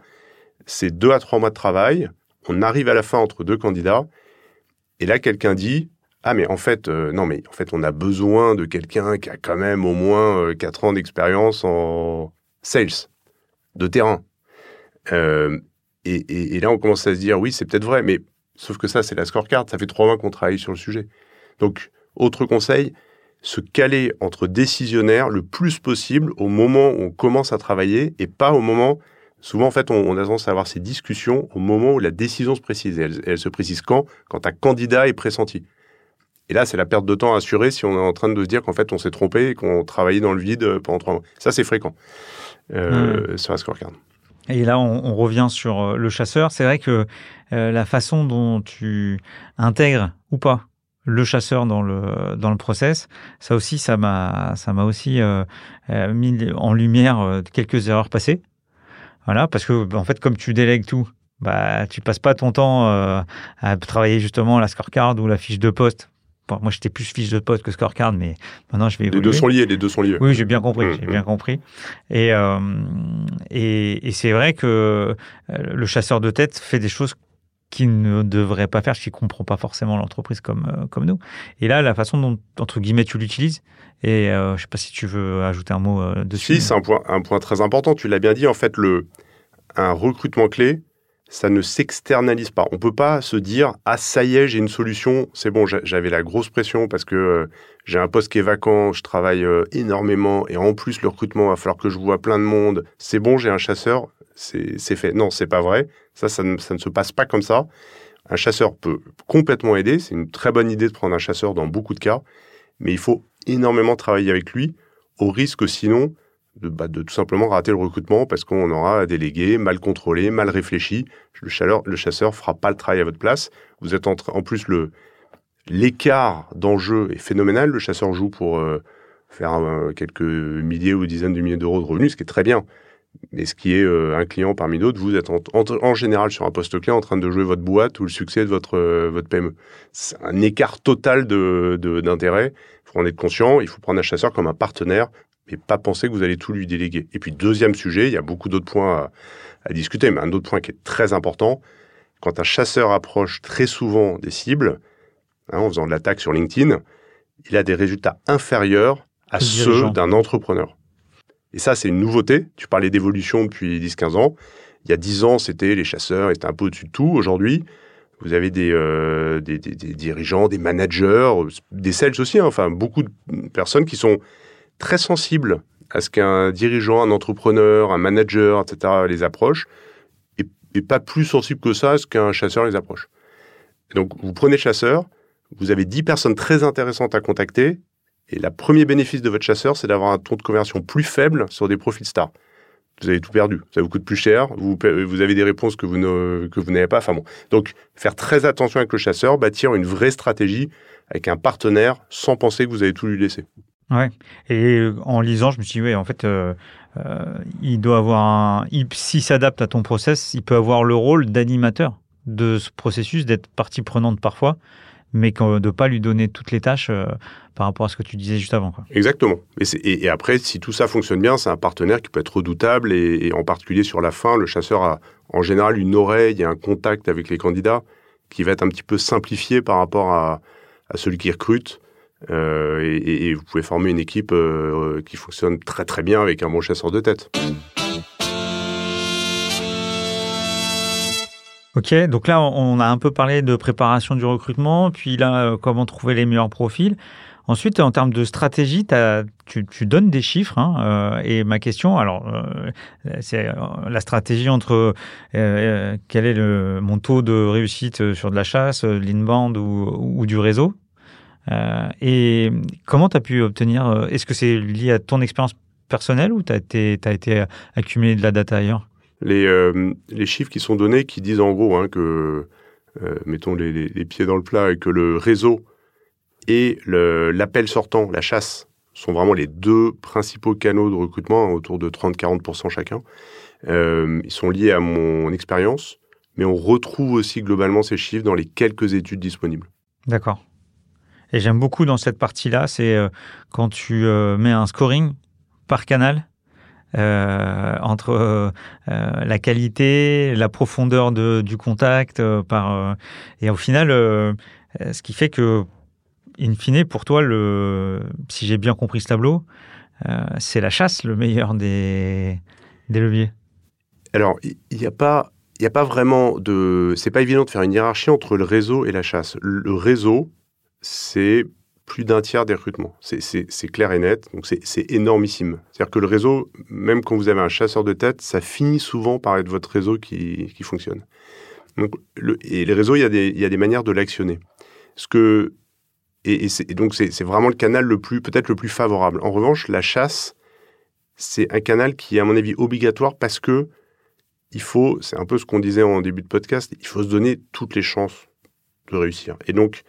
c'est 2 à 3 mois de travail on arrive à la fin entre deux candidats, et là quelqu'un dit ah mais en fait euh, non mais en fait on a besoin de quelqu'un qui a quand même au moins euh, quatre ans d'expérience en sales de terrain. Euh, et, là on commence à se dire oui c'est peut-être vrai mais sauf que ça c'est la scorecard ça fait trois mois qu'on travaille sur le sujet. Donc autre conseil se caler entre décisionnaires le plus possible au moment où on commence à travailler et pas au moment Souvent, en fait, on, a tendance à avoir ces discussions au moment où la décision se précise. elle, se précise quand? Quand un candidat est pressenti. Et là, c'est la perte de temps assurée si on est en train de se dire qu'en fait, on s'est trompé et qu'on travaillait dans le vide pendant trois mois. Ça, c'est fréquent euh, sur un scorecard. Et là, on, revient sur euh, le chasseur. C'est vrai que euh, la façon dont tu intègres ou pas le chasseur dans le dans le process, ça aussi, ça m'a ça m'a aussi mis en lumière quelques erreurs passées. Voilà, parce que en fait, comme tu délègues tout, bah tu passes pas ton temps à travailler justement la scorecard ou la fiche de poste moi, j'étais plus fiche de poste que scorecard, mais maintenant, je vais évoluer. Les deux sont liés, les deux sont liés. Oui, j'ai bien compris, mmh, j'ai bien mmh. compris. Et, euh, et, et c'est vrai que euh, le chasseur de tête fait des choses qu'il ne devrait pas faire, qu'il ne comprend pas forcément l'entreprise comme, euh, comme nous. Et là, la façon dont, entre guillemets, tu l'utilises, et je ne sais pas si tu veux ajouter un mot dessus. Si, c'est un point, un point très important. Tu l'as bien dit, en fait, le, un recrutement clé, ça ne s'externalise pas. On peut pas se dire ah ça y est j'ai une solution, c'est bon j'avais la grosse pression parce que euh, j'ai un poste qui est vacant, je travaille euh, énormément et en plus le recrutement va falloir que je vois plein de monde. C'est bon j'ai un chasseur, c'est fait. Non c'est pas vrai. Ça, ça ne, ne se passe pas comme ça. Un chasseur peut complètement aider. C'est une très bonne idée de prendre un chasseur dans beaucoup de cas, mais il faut énormément travailler avec lui au risque sinon bah, de, tout simplement rater le recrutement parce qu'on aura délégué, mal contrôlé, mal réfléchi. Le, chasseur fera pas le travail à votre place. Vous êtes en, en plus le l'écart d'enjeu est phénoménal. Le chasseur joue pour euh, faire euh, quelques milliers ou dizaines de milliers d'euros de revenus, ce qui est très bien. Mais ce qui est euh, un client parmi d'autres, vous êtes en, général sur un poste clé en train de jouer votre boîte ou le succès de votre, votre PME. C'est un écart total d'intérêt. De, d'intérêt. il faut en être conscient. Il faut prendre un chasseur comme un partenaire mais pas penser que vous allez tout lui déléguer. Et puis deuxième sujet, il y a beaucoup d'autres points à, discuter, mais un autre point qui est très important, quand un chasseur approche très souvent des cibles, hein, en faisant de l'attaque sur LinkedIn, il a des résultats inférieurs à ceux d'un entrepreneur. Et ça, c'est une nouveauté. Tu parlais d'évolution depuis 10-15 ans. Il y a 10 ans, c'était les chasseurs étaient un peu au-dessus de tout. Aujourd'hui, vous avez des, euh, dirigeants, des managers, des sales aussi, hein. enfin beaucoup de personnes qui sont très sensible à ce qu'un dirigeant, un entrepreneur, un manager, etc. les approche, et, pas plus sensible que ça à ce qu'un chasseur les approche. donc, vous prenez chasseur, vous avez 10 personnes très intéressantes à contacter, et le premier bénéfice de votre chasseur, c'est d'avoir un taux de conversion plus faible sur des profils stars. Vous avez tout perdu. Ça vous coûte plus cher. Vous, avez des réponses que vous, n'avez pas. Enfin bon. Donc, faire très attention avec le chasseur, bâtir une vraie stratégie avec un partenaire sans penser que vous allez tout lui laisser. Ouais. Et euh, en lisant, je me suis dit, ouais, en fait, euh, euh, il doit avoir un. S'il s'adapte à ton process, il peut avoir le rôle d'animateur de ce processus, d'être partie prenante parfois, mais de ne pas lui donner toutes les tâches par rapport à ce que tu disais juste avant. Exactement. Et, après, si tout ça fonctionne bien, c'est un partenaire qui peut être redoutable, et, en particulier sur la fin, le chasseur a en général une oreille et un contact avec les candidats qui va être un petit peu simplifié par rapport à, à celui qui recrute. Euh, et, vous pouvez former une équipe euh, qui fonctionne très très bien avec un bon chasseur de tête. Ok, donc là on a un peu parlé de préparation du recrutement, puis là euh, comment trouver les meilleurs profils. Ensuite, en termes de stratégie, tu, donnes des chiffres. Hein, et ma question, alors, c'est la stratégie entre quel est le, mon taux de réussite sur de la chasse, l'inbound ou, ou du réseau euh, et comment tu as pu obtenir euh, Est-ce que c'est lié à ton expérience personnelle ou tu as as été accumulé de la data ailleurs? Les, euh, les, chiffres qui sont donnés qui disent en gros hein, que, mettons les, pieds dans le plat, et que le réseau et l'appel sortant, la chasse, sont vraiment les deux principaux canaux de recrutement, hein, autour de 30-40% chacun. ils sont liés à mon expérience, mais on retrouve aussi globalement ces chiffres dans les quelques études disponibles. D'accord. Et j'aime beaucoup dans cette partie-là, c'est euh, quand tu euh, mets un scoring par canal. Euh, entre la qualité, la profondeur de, du contact, par et au final, ce qui fait que, in fine, pour toi, si j'ai bien compris ce tableau, c'est la chasse le meilleur des, des leviers. Alors, il n'y a pas il n'y a pas vraiment de. C'est pas évident de faire une hiérarchie entre le réseau et la chasse. Le réseau, c'est plus d'un tiers des recrutements. C'est clair et net, donc c'est énormissime. C'est-à-dire que le réseau, même quand vous avez un chasseur de tête, ça finit souvent par être votre réseau qui, fonctionne. Donc, et les réseaux, il y, a des, il y a des manières de l'actionner. Ce que Et, donc, c'est vraiment le canal le plus, peut-être le plus favorable. En revanche, la chasse, c'est un canal qui est, à mon avis, obligatoire parce que il faut, c'est un peu ce qu'on disait en début de podcast, il faut se donner toutes les chances de réussir. Et donc,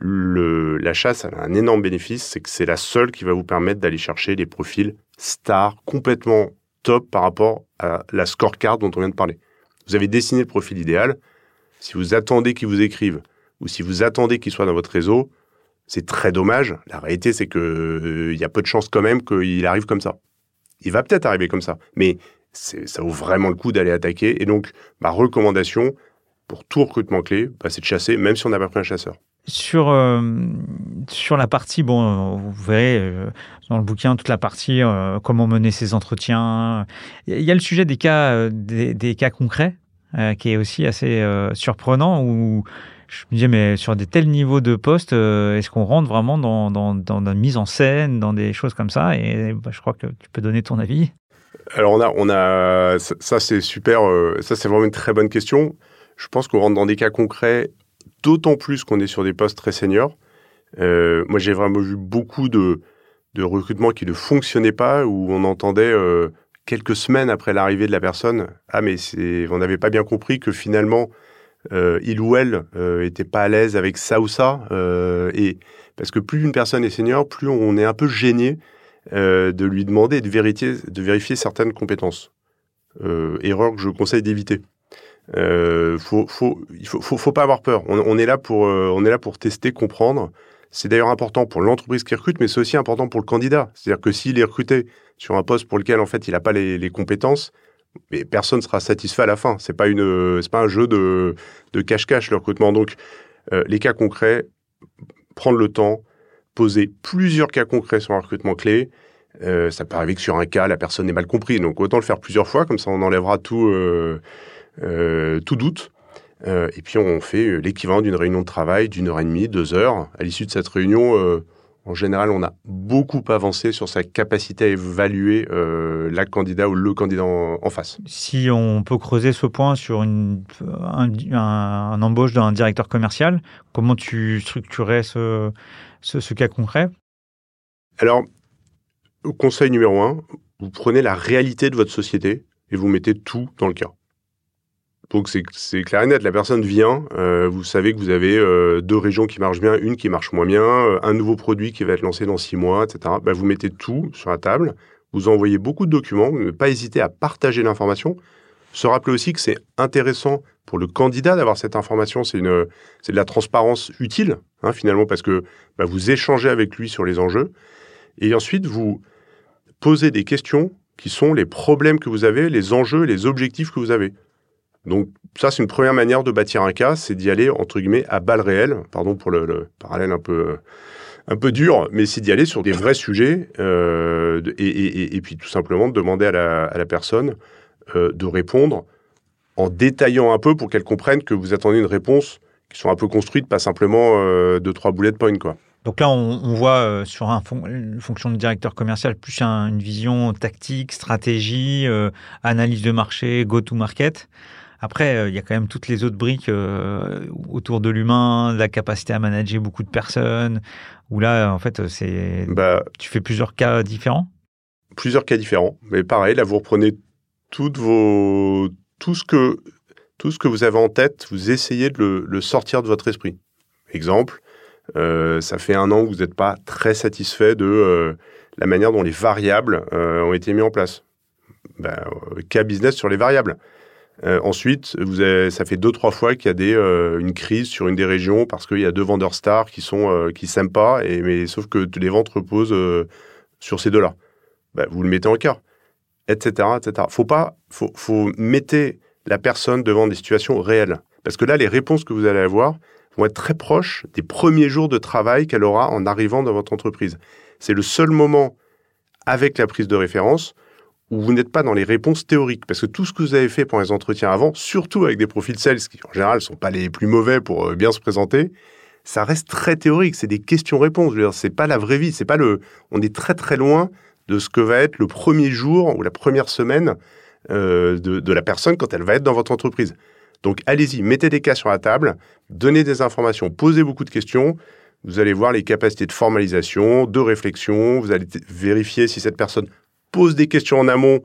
la chasse a un énorme bénéfice, c'est que c'est la seule qui va vous permettre d'aller chercher des profils stars complètement top par rapport à la scorecard dont on vient de parler. Vous avez dessiné le profil idéal. Si vous attendez qu'ils vous écrivent ou si vous attendez qu'ils soient dans votre réseau, c'est très dommage. La réalité, c'est que euh, y a peu de chances quand même qu'il arrive comme ça. Il va peut-être arriver comme ça, mais ça vaut vraiment le coup d'aller attaquer. Et donc, ma recommandation pour tout recrutement clé, bah, c'est de chasser, même si on n'a pas pris un chasseur. Sur, euh, sur la partie, bon, vous verrez euh, dans le bouquin toute la partie euh, comment mener ses entretiens. Il y a le sujet des cas, des, cas concrets qui est aussi assez surprenant où je me disais, mais sur des tels niveaux de poste, est-ce qu'on rentre vraiment dans, dans, dans, la mise en scène, dans des choses comme ça? Et bah, je crois que tu peux donner ton avis. Alors, on a, on a ça, c'est super, ça, c'est vraiment une très bonne question. Je pense qu'on rentre dans des cas concrets d'autant plus qu'on est sur des postes très seniors. Euh, moi, j'ai vraiment vu beaucoup de, recrutements qui ne fonctionnaient pas, où on entendait euh, quelques semaines après l'arrivée de la personne, ah mais on n'avait pas bien compris que finalement euh, il ou elle était pas à l'aise avec ça ou ça, et parce que plus une personne est senior, plus on est un peu gêné de lui demander de vérifier certaines compétences. erreur que je conseille d'éviter. Euh, il faut, faut, pas avoir peur. On, on est là pour, euh, on est là pour tester, comprendre. C'est d'ailleurs important pour l'entreprise qui recrute, mais c'est aussi important pour le candidat. C'est-à-dire que s'il est recruté sur un poste pour lequel en fait il n'a pas les, compétences, mais personne sera satisfait à la fin. C'est pas c'est pas un jeu de, de cache-cache le recrutement. Donc euh, les cas concrets, prendre le temps, poser plusieurs cas concrets sur un recrutement clé. Euh, ça peut arriver que sur un cas, la personne n'est mal compris. Donc autant le faire plusieurs fois, comme ça on enlèvera tout euh, euh, tout doute. Euh, et puis on fait euh, l'équivalent d'une réunion de travail d'une heure et demie, deux heures. À l'issue de cette réunion, en général, on a beaucoup avancé sur sa capacité à évaluer la candidat ou le candidat en, face. Si on peut creuser ce point sur une, un, embauche d'un directeur commercial, comment tu structurais ce, ce, ce cas concret? Alors, conseil numéro un, vous prenez la réalité de votre société et vous mettez tout dans le cas. Donc c'est clair et net, la personne vient, euh, vous savez que vous avez euh, deux régions qui marchent bien, une qui marche moins bien, euh, un nouveau produit qui va être lancé dans six mois, etc. Bah, vous mettez tout sur la table, vous envoyez beaucoup de documents, ne pas hésiter à partager l'information. Se rappeler aussi que c'est intéressant pour le candidat d'avoir cette information, c'est de la transparence utile, hein, finalement, parce que bah, vous échangez avec lui sur les enjeux. Et ensuite, vous posez des questions qui sont les problèmes que vous avez, les enjeux, les objectifs que vous avez. Donc ça, c'est une première manière de bâtir un cas, c'est d'y aller, entre guillemets, à balles réelles. Pardon pour le, parallèle un peu, un peu dur, mais c'est d'y aller sur des vrais sujets euh, et, puis tout simplement de demander à la, personne euh, de répondre en détaillant un peu pour qu'elle comprenne que vous attendez une réponse qui soit un peu construite, pas simplement euh, deux, trois bullet points, quoi. Donc là, on, voit sur un une fonction de directeur commercial plus une vision tactique, stratégie, analyse de marché, go-to-market. Après, euh, il y a quand même toutes les autres briques euh, autour de l'humain, la capacité à manager beaucoup de personnes, où là, en fait, c'est. Bah, tu fais plusieurs cas différents? Plusieurs cas différents. Mais pareil, là, vous reprenez toutes vos. Tout ce que, tout ce que vous avez en tête, vous essayez de le, sortir de votre esprit. Exemple, euh, ça fait un an que vous n'êtes pas très satisfait de la manière dont les variables ont été mises en place. Ben, cas business sur les variables. Euh, ensuite, ça fait deux trois fois qu'il y a euh, une crise sur une des régions parce qu'il y a deux vendeurs stars qui sont euh, qui s'aiment pas mais sauf que les ventes reposent sur ces deux-là. Bah, vous le mettez en cas, etc., etc. Faut pas, faut, faut mettre la personne devant des situations réelles parce que là, les réponses que vous allez avoir vont être très proches des premiers jours de travail qu'elle aura en arrivant dans votre entreprise. C'est le seul moment avec la prise de référence où vous n'êtes pas dans les réponses théoriques. Parce que tout ce que vous avez fait pour les entretiens avant, surtout avec des profils sales qui en général ne sont pas les plus mauvais pour euh, bien se présenter, ça reste très théorique. C'est des questions-réponses. C'est pas la vraie vie. C'est pas le. On est très très loin de ce que va être le premier jour ou la première semaine euh, de, de la personne quand elle va être dans votre entreprise. Donc allez-y, mettez des cas sur la table, donnez des informations, posez beaucoup de questions. Vous allez voir les capacités de formalisation, de réflexion. Vous allez vérifier si cette personne pose des questions en amont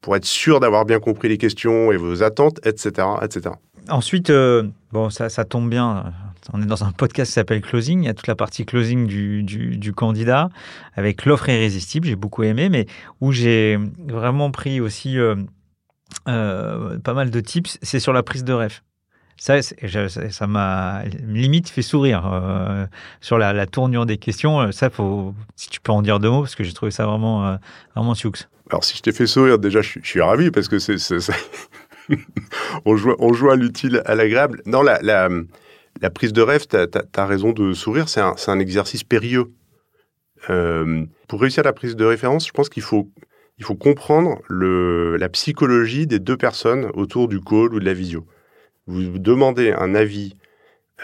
pour être sûr d'avoir bien compris les questions et vos attentes, etc. etc. Ensuite, euh, bon, ça, tombe bien. On est dans un podcast qui s'appelle Closing. Il y a toute la partie closing du, candidat avec l'offre irrésistible. J'ai beaucoup aimé, mais où j'ai vraiment pris aussi euh, euh, pas mal de tips. C'est sur la prise de rêve. Ça, ça m'a limite fait sourire euh, sur la, tournure des questions. Ça, faut, si tu peux en dire deux mots, parce que j'ai trouvé ça vraiment, euh, vraiment sioux. Alors, si je t'ai fait sourire, déjà, je, suis ravi parce que c'est, on, joue, on joue à l'utile, à l'agréable. Non, la, prise de rêve, tu as, raison de sourire, c'est un, exercice périlleux. Euh, pour réussir la prise de référence, je pense qu'il faut, il faut comprendre la psychologie des deux personnes autour du call ou de la visio vous demandez un avis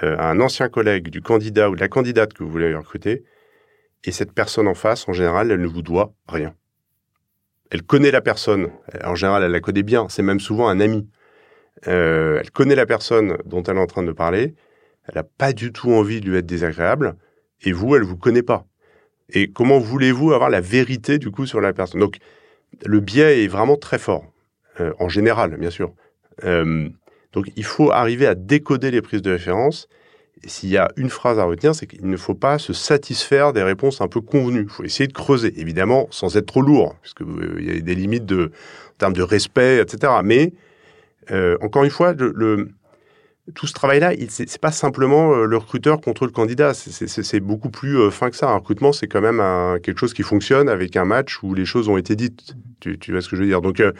euh, à un ancien collègue du candidat ou de la candidate que vous voulez recruter, et cette personne en face, en général, elle ne vous doit rien. Elle connaît la personne, en général, elle la connaît bien, c'est même souvent un ami. Euh, elle connaît la personne dont elle est en train de parler, elle n'a pas du tout envie de lui être désagréable, et vous, elle ne vous connaît pas. Et comment voulez-vous avoir la vérité, du coup, sur la personne? Donc, le biais est vraiment très fort, euh, en général, bien sûr. Donc il faut arriver à décoder les prises de référence. S'il y a une phrase à retenir, c'est qu'il ne faut pas se satisfaire des réponses un peu convenues. Il faut essayer de creuser, évidemment, sans être trop lourd, puisque euh, il y a des limites de, en termes de respect, etc. Mais euh, encore une fois, le, tout ce travail-là, c'est pas simplement euh, le recruteur contre le candidat. C'est beaucoup plus euh, fin que ça. Un recrutement, c'est quand même quelque chose qui fonctionne avec un match où les choses ont été dites. Tu, vois ce que je veux dire Donc, euh,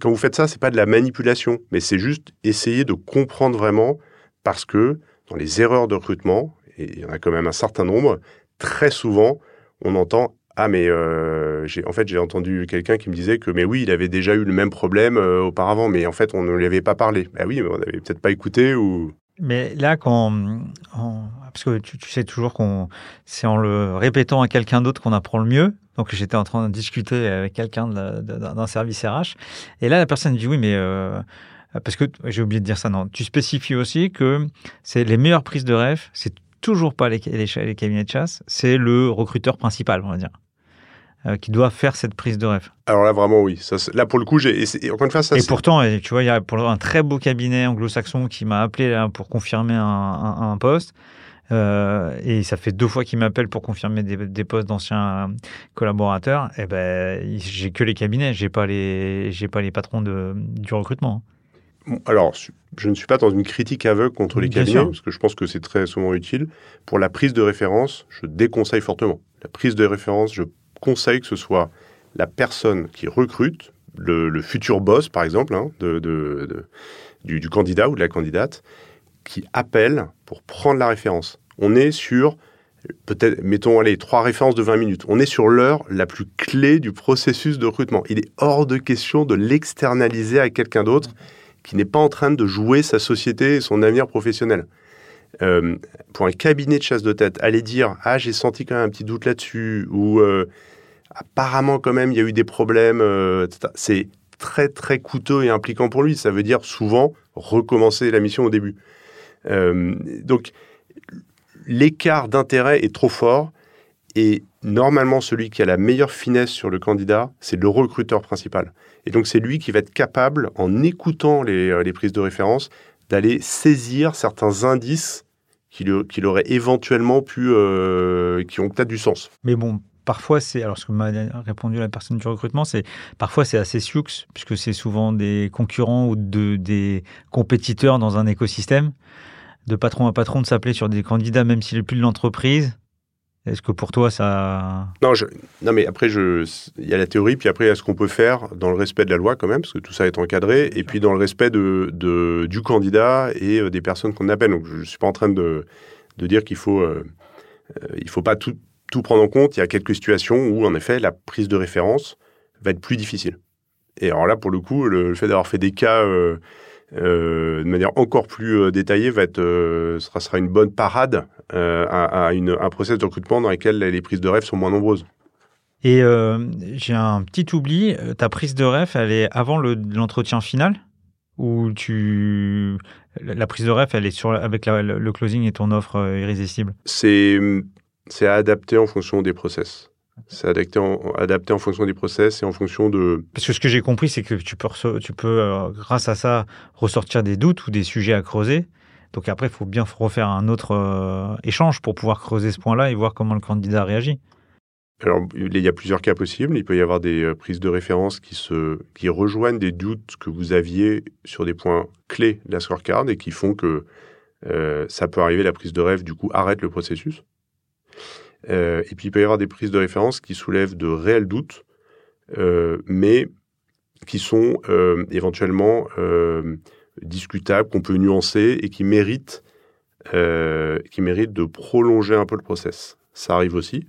quand vous faites ça, c'est pas de la manipulation, mais c'est juste essayer de comprendre vraiment, parce que dans les erreurs de recrutement, et il y en a quand même un certain nombre, très souvent, on entend ah mais euh, en fait j'ai entendu quelqu'un qui me disait que mais oui il avait déjà eu le même problème euh, auparavant mais en fait on ne lui avait pas parlé. Bah oui on n'avait peut-être pas écouté ou. Mais là quand parce que tu, sais toujours qu'on c'est en le répétant à quelqu'un d'autre qu'on apprend le mieux. Donc j'étais en train de discuter avec quelqu'un d'un service RH et là la personne dit oui mais euh, parce que j'ai oublié de dire ça non tu spécifies aussi que c'est les meilleures prises de rêve c'est toujours pas les, les, cabinets de chasse, c'est le recruteur principal, on va dire. Euh, qui doit faire cette prise de rêve. Alors là, vraiment, oui. Ça, là, pour le coup, j'ai. Encore une fois, ça. Et pourtant, tu vois, il y a pour un très beau cabinet anglo-saxon qui m'a appelé là, pour confirmer un, un, un poste. Euh, et ça fait deux fois qu'il m'appelle pour confirmer des, des postes d'anciens collaborateurs. Et eh ben, j'ai que les cabinets, j'ai pas les, j'ai pas les patrons de, du recrutement. Alors, je ne suis pas dans une critique aveugle contre les cabinets, parce que je pense que c'est très souvent utile. Pour la prise de référence, je déconseille fortement. La prise de référence, je conseille que ce soit la personne qui recrute, le, futur boss, par exemple, hein, de, du, candidat ou de la candidate, qui appelle pour prendre la référence. On est sur, peut-être, mettons, allez, trois références de 20 minutes. On est sur l'heure la plus clé du processus de recrutement. Il est hors de question de l'externaliser à quelqu'un d'autre qui n'est pas en train de jouer sa société et son avenir professionnel. Euh, pour un cabinet de chasse de tête, aller dire ah j'ai senti quand même un petit doute là-dessus ou euh, apparemment quand même il y a eu des problèmes, euh, c'est très très coûteux et impliquant pour lui. Ça veut dire souvent recommencer la mission au début. Euh, donc l'écart d'intérêt est trop fort et normalement celui qui a la meilleure finesse sur le candidat, c'est le recruteur principal. Et donc c'est lui qui va être capable, en écoutant les, euh, les prises de référence, d'aller saisir certains indices qu'il aurait éventuellement pu, qui ont peut-être du sens. Mais bon, parfois c'est, alors ce que m'a répondu la personne du recrutement, c'est parfois c'est assez sioux, puisque c'est souvent des concurrents ou de, des compétiteurs dans un écosystème. De patron à patron, de s'appeler sur des candidats, même s'il n'est plus de l'entreprise, est-ce que pour toi, ça... Non, non mais après, il y a la théorie, puis après, il y a ce qu'on peut faire dans le respect de la loi quand même, parce que tout ça est encadré, et puis dans le respect de, du candidat et euh, des personnes qu'on appelle. Donc, je ne suis pas en train de, de dire qu'il faut, euh, euh, il faut pas tout, tout prendre en compte. Il y a quelques situations où, en effet, la prise de référence va être plus difficile. Et alors là, pour le coup, le, le fait d'avoir fait des cas... Euh, euh, de manière encore plus euh, détaillée, va être, sera, sera une bonne parade à, à une, un process de recrutement dans lequel les prises de rêve sont moins nombreuses. Et j'ai un petit oubli, ta prise de rêve, elle est avant l'entretien final? Ou tu la prise de ref, elle est sur avec le closing et ton offre irrésistible? C'est c'est adapté en fonction des process. C'est adapté en, adapté en fonction des process et en fonction de. Parce que ce que j'ai compris, c'est que tu peux, tu peux euh, grâce à ça, ressortir des doutes ou des sujets à creuser. Donc après, il faut bien refaire un autre euh, échange pour pouvoir creuser ce point-là et voir comment le candidat réagit. Alors, il y a plusieurs cas possibles. Il peut y avoir des euh, prises de référence qui, se, qui rejoignent des doutes que vous aviez sur des points clés de la scorecard et qui font que ça peut arriver, la prise de rêve, du coup, arrête le processus. Euh, et puis il peut y avoir des prises de référence qui soulèvent de réels doutes, euh, mais qui sont euh, éventuellement discutables, qu'on peut nuancer et qui méritent, qui méritent de prolonger un peu le process. Ça arrive aussi.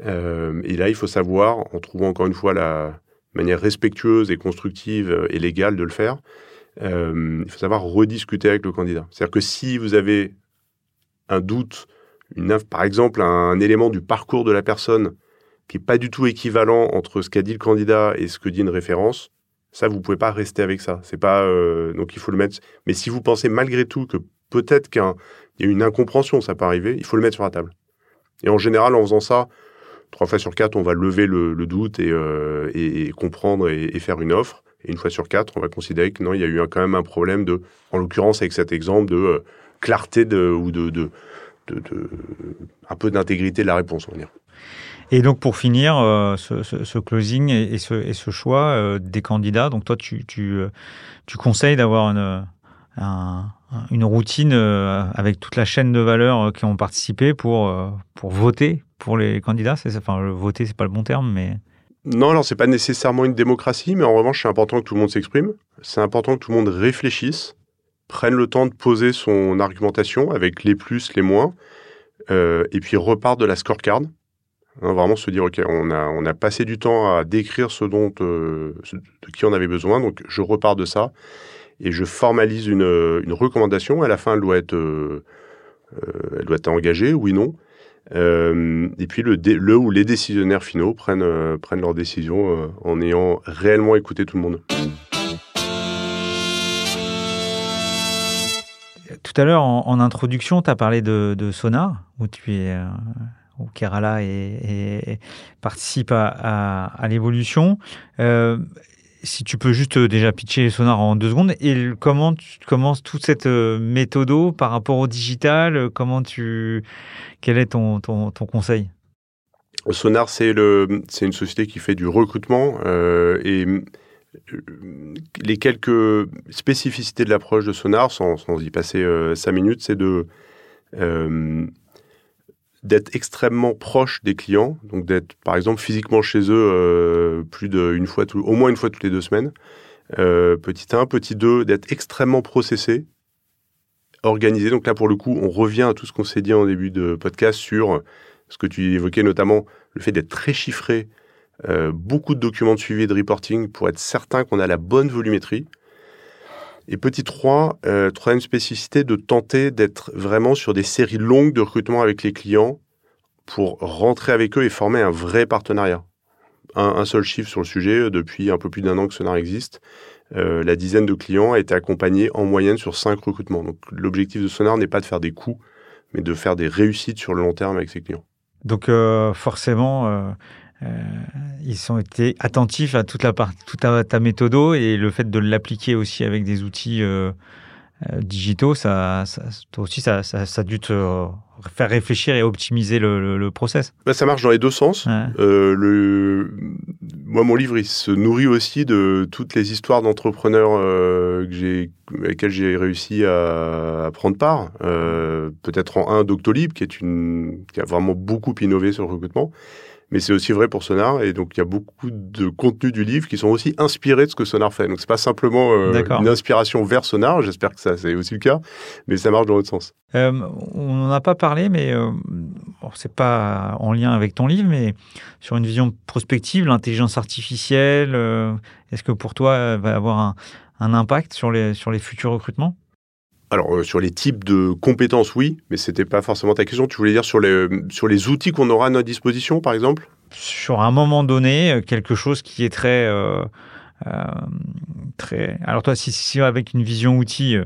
et là, il faut savoir, en trouvant encore une fois la manière respectueuse et constructive et légale de le faire, il faut savoir rediscuter avec le candidat. C'est-à-dire que si vous avez un doute une, par exemple, un, élément du parcours de la personne qui n'est pas du tout équivalent entre ce qu'a dit le candidat et ce que dit une référence, ça, vous pouvez pas rester avec ça. C'est pas euh, donc il faut le mettre. Mais si vous pensez malgré tout que peut-être qu'il y a une incompréhension, ça peut arriver, il faut le mettre sur la table. Et en général, en faisant ça, trois fois sur quatre, on va lever le, doute et, euh, comprendre et, faire une offre. Et une fois sur quatre, on va considérer que non, il y a eu quand même un problème de, en l'occurrence avec cet exemple de euh, clarté de, ou de de, un peu d'intégrité de la réponse, on va dire. Et donc pour finir, euh, ce, closing et, ce, choix euh, des candidats, donc toi tu, tu, euh, tu conseilles d'avoir une, une routine avec toute la chaîne de valeurs qui ont participé pour, pour voter pour les candidats. C'est, enfin, voter, c'est pas le bon terme, mais... Non, alors c'est pas nécessairement une démocratie, mais en revanche c'est important que tout le monde s'exprime. C'est important que tout le monde réfléchisse prenne le temps de poser son argumentation avec les plus, les moins, euh, et puis repart de la scorecard. Hein, vraiment se dire, OK, on a, on a passé du temps à décrire ce dont, euh, de qui on avait besoin, donc je repars de ça, et je formalise une, une recommandation. À la fin, elle doit être, euh, elle doit être engagée, oui, non. et puis le, le ou les décisionnaires finaux prennent, prennent leurs décisions en ayant réellement écouté tout le monde. Tout à l'heure, en, introduction, tu as parlé de, Sonar, où tu es. Euh, où Kerala et, participe à, l'évolution. Euh, si tu peux juste euh, déjà pitcher Sonar en deux secondes et comment tu commences toute cette méthode par rapport au digital Comment tu quel est ton, ton, conseil? Sonar, c'est une société qui fait du recrutement et les quelques spécificités de l'approche de Sonar, sans, y passer euh, cinq minutes, c'est de euh, d'être extrêmement proche des clients, donc d'être par exemple physiquement chez eux euh, plus d'une fois, au moins une fois toutes les deux semaines. petit 1, petit 2, d'être extrêmement processé, organisé. Donc là, pour le coup, on revient à tout ce qu'on s'est dit en début de podcast sur ce que tu évoquais, notamment le fait d'être très chiffré, euh, beaucoup de documents de suivi et de reporting pour être certain qu'on a la bonne volumétrie. Et petit 3, euh, troisième spécificité, de tenter d'être vraiment sur des séries longues de recrutement avec les clients pour rentrer avec eux et former un vrai partenariat. Un, seul chiffre sur le sujet, euh, depuis un peu plus d'un an que Sonar existe, la dizaine de clients a été accompagnée en moyenne sur cinq recrutements. Donc l'objectif de Sonar n'est pas de faire des coûts, mais de faire des réussites sur le long terme avec ses clients. Donc forcément, euh, ils ont été attentifs à toute la part, toute ta, ta méthodo et le fait de l'appliquer aussi avec des outils euh, euh, digitaux, ça, ça, toi aussi, ça, ça, ça, a dû te faire réfléchir et optimiser le, le, process. Bah, ça marche dans les deux sens. Euh, le... Moi, mon livre, il se nourrit aussi de toutes les histoires d'entrepreneurs euh, que avec lesquels j'ai réussi à, à, prendre part. Euh, Peut-être en un Doctolib, qui, est une... qui a vraiment beaucoup innové sur le recrutement mais c'est aussi vrai pour Sonar. Et donc, il y a beaucoup de contenus du livre qui sont aussi inspirés de ce que Sonar fait. Donc, c'est pas simplement euh, une inspiration vers Sonar. J'espère que ça, c'est aussi le cas, mais ça marche dans l'autre sens. Euh, on n'en a pas parlé, mais euh, bon, c'est pas en lien avec ton livre, mais sur une vision prospective, l'intelligence artificielle, euh, est-ce que pour toi, elle va avoir un, un impact sur les, sur les futurs recrutements? Alors, euh, sur les types de compétences, oui, mais ce n'était pas forcément ta question. Tu voulais dire sur les, sur les outils qu'on aura à notre disposition, par exemple? Sur un moment donné, euh, quelque chose qui est très, euh, très. Alors toi, si, si avec une vision outil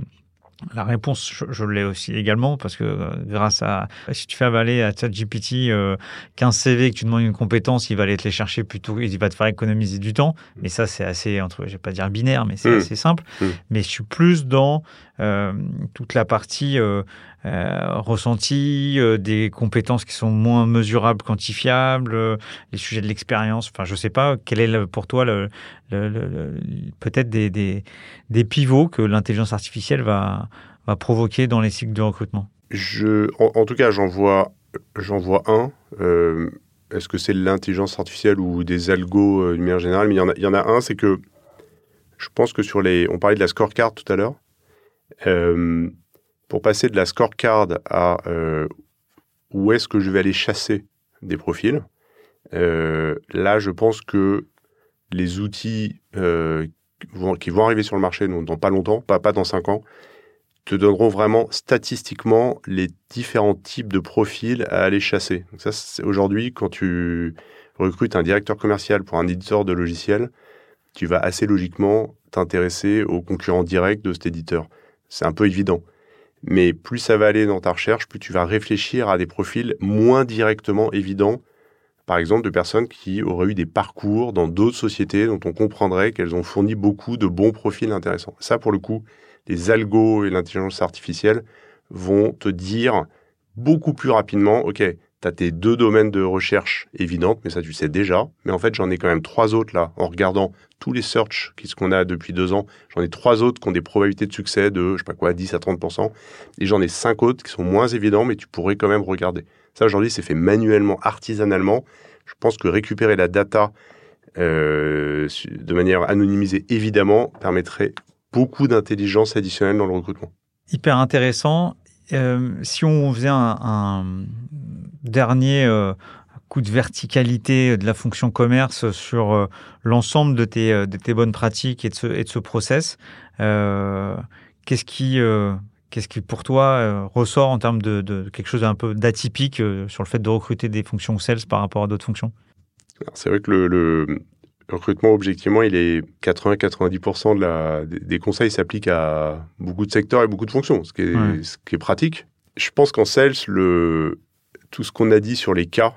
la réponse, je, l'ai aussi également parce que euh, grâce à si tu fais avaler à ChatGPT euh, 15 CV que tu demandes une compétence, il va aller te les chercher plutôt, il va te faire économiser du temps. Mais ça, c'est assez entre, je vais pas dire binaire, mais c'est mmh. assez simple. Mmh. Mais je suis plus dans toute la partie euh, euh, ressenti, des compétences qui sont moins mesurables, quantifiables, les sujets de l'expérience. Enfin, je sais pas quel est pour toi le, peut-être des, pivots que l'intelligence artificielle va, provoquer dans les cycles de recrutement? En, tout cas, j'en vois, j'en vois un. Est-ce que c'est l'intelligence artificielle ou des algos d'une manière générale? Mais il y en a un, c'est que je pense que sur les, on parlait de la scorecard tout à l'heure. Euh, pour passer de la scorecard à euh, où est-ce que je vais aller chasser des profils, euh, là, je pense que les outils qui vont arriver sur le marché dans, pas longtemps, pas, pas dans cinq ans, te donneront vraiment statistiquement les différents types de profils à aller chasser. Donc ça, aujourd'hui, quand tu recrutes un directeur commercial pour un éditeur de logiciel, tu vas assez logiquement t'intéresser aux concurrents directs de cet éditeur. C'est un peu évident. Mais plus ça va aller dans ta recherche, plus tu vas réfléchir à des profils moins directement évidents. Par exemple, de personnes qui auraient eu des parcours dans d'autres sociétés dont on comprendrait qu'elles ont fourni beaucoup de bons profils intéressants. Ça, pour le coup, les algos et l'intelligence artificielle vont te dire beaucoup plus rapidement, OK, tu tes deux domaines de recherche évidentes, mais ça tu sais déjà. Mais en fait, j'en ai quand même trois autres là, en regardant tous les search ce qu'on a depuis deux ans. J'en ai trois autres qui ont des probabilités de succès de, je sais pas quoi, 10 à 30%. Et j'en ai cinq autres qui sont moins évidents, mais tu pourrais quand même regarder. Ça, aujourd'hui, c'est fait manuellement, artisanalement. Je pense que récupérer la data euh, de manière anonymisée, évidemment, permettrait beaucoup d'intelligence additionnelle dans le recrutement. Hyper intéressant. Euh, si on faisait un, dernier euh, coup de verticalité de la fonction commerce sur euh, l'ensemble de tes, de tes bonnes pratiques et de ce, et de ce process, qu'est-ce qui, qu'est-ce qui pour toi ressort en termes de, de quelque chose d'un peu d'atypique sur le fait de recruter des fonctions sales par rapport à d'autres fonctions? C'est vrai que le, recrutement, objectivement, il est 80-90% de la, des conseils s'appliquent à beaucoup de secteurs et beaucoup de fonctions, ce qui est, ce qui est pratique. Je pense qu'en sales, le, tout ce qu'on a dit sur les cas,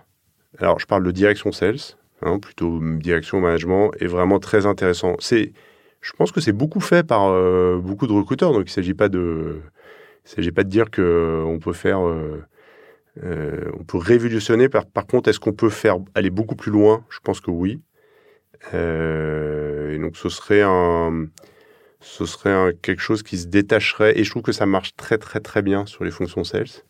alors je parle de direction sales, hein, plutôt direction management, est vraiment très intéressant. Je pense que c'est beaucoup fait par euh, beaucoup de recruteurs, donc il ne s'agit pas de, il s'agit pas de dire que euh, on peut faire, euh, on peut révolutionner. Par, contre, est-ce qu'on peut faire aller beaucoup plus loin? Je pense que oui. Et donc ce serait un, ce serait quelque chose qui se détacherait. Et je trouve que ça marche très très très bien sur les fonctions sales.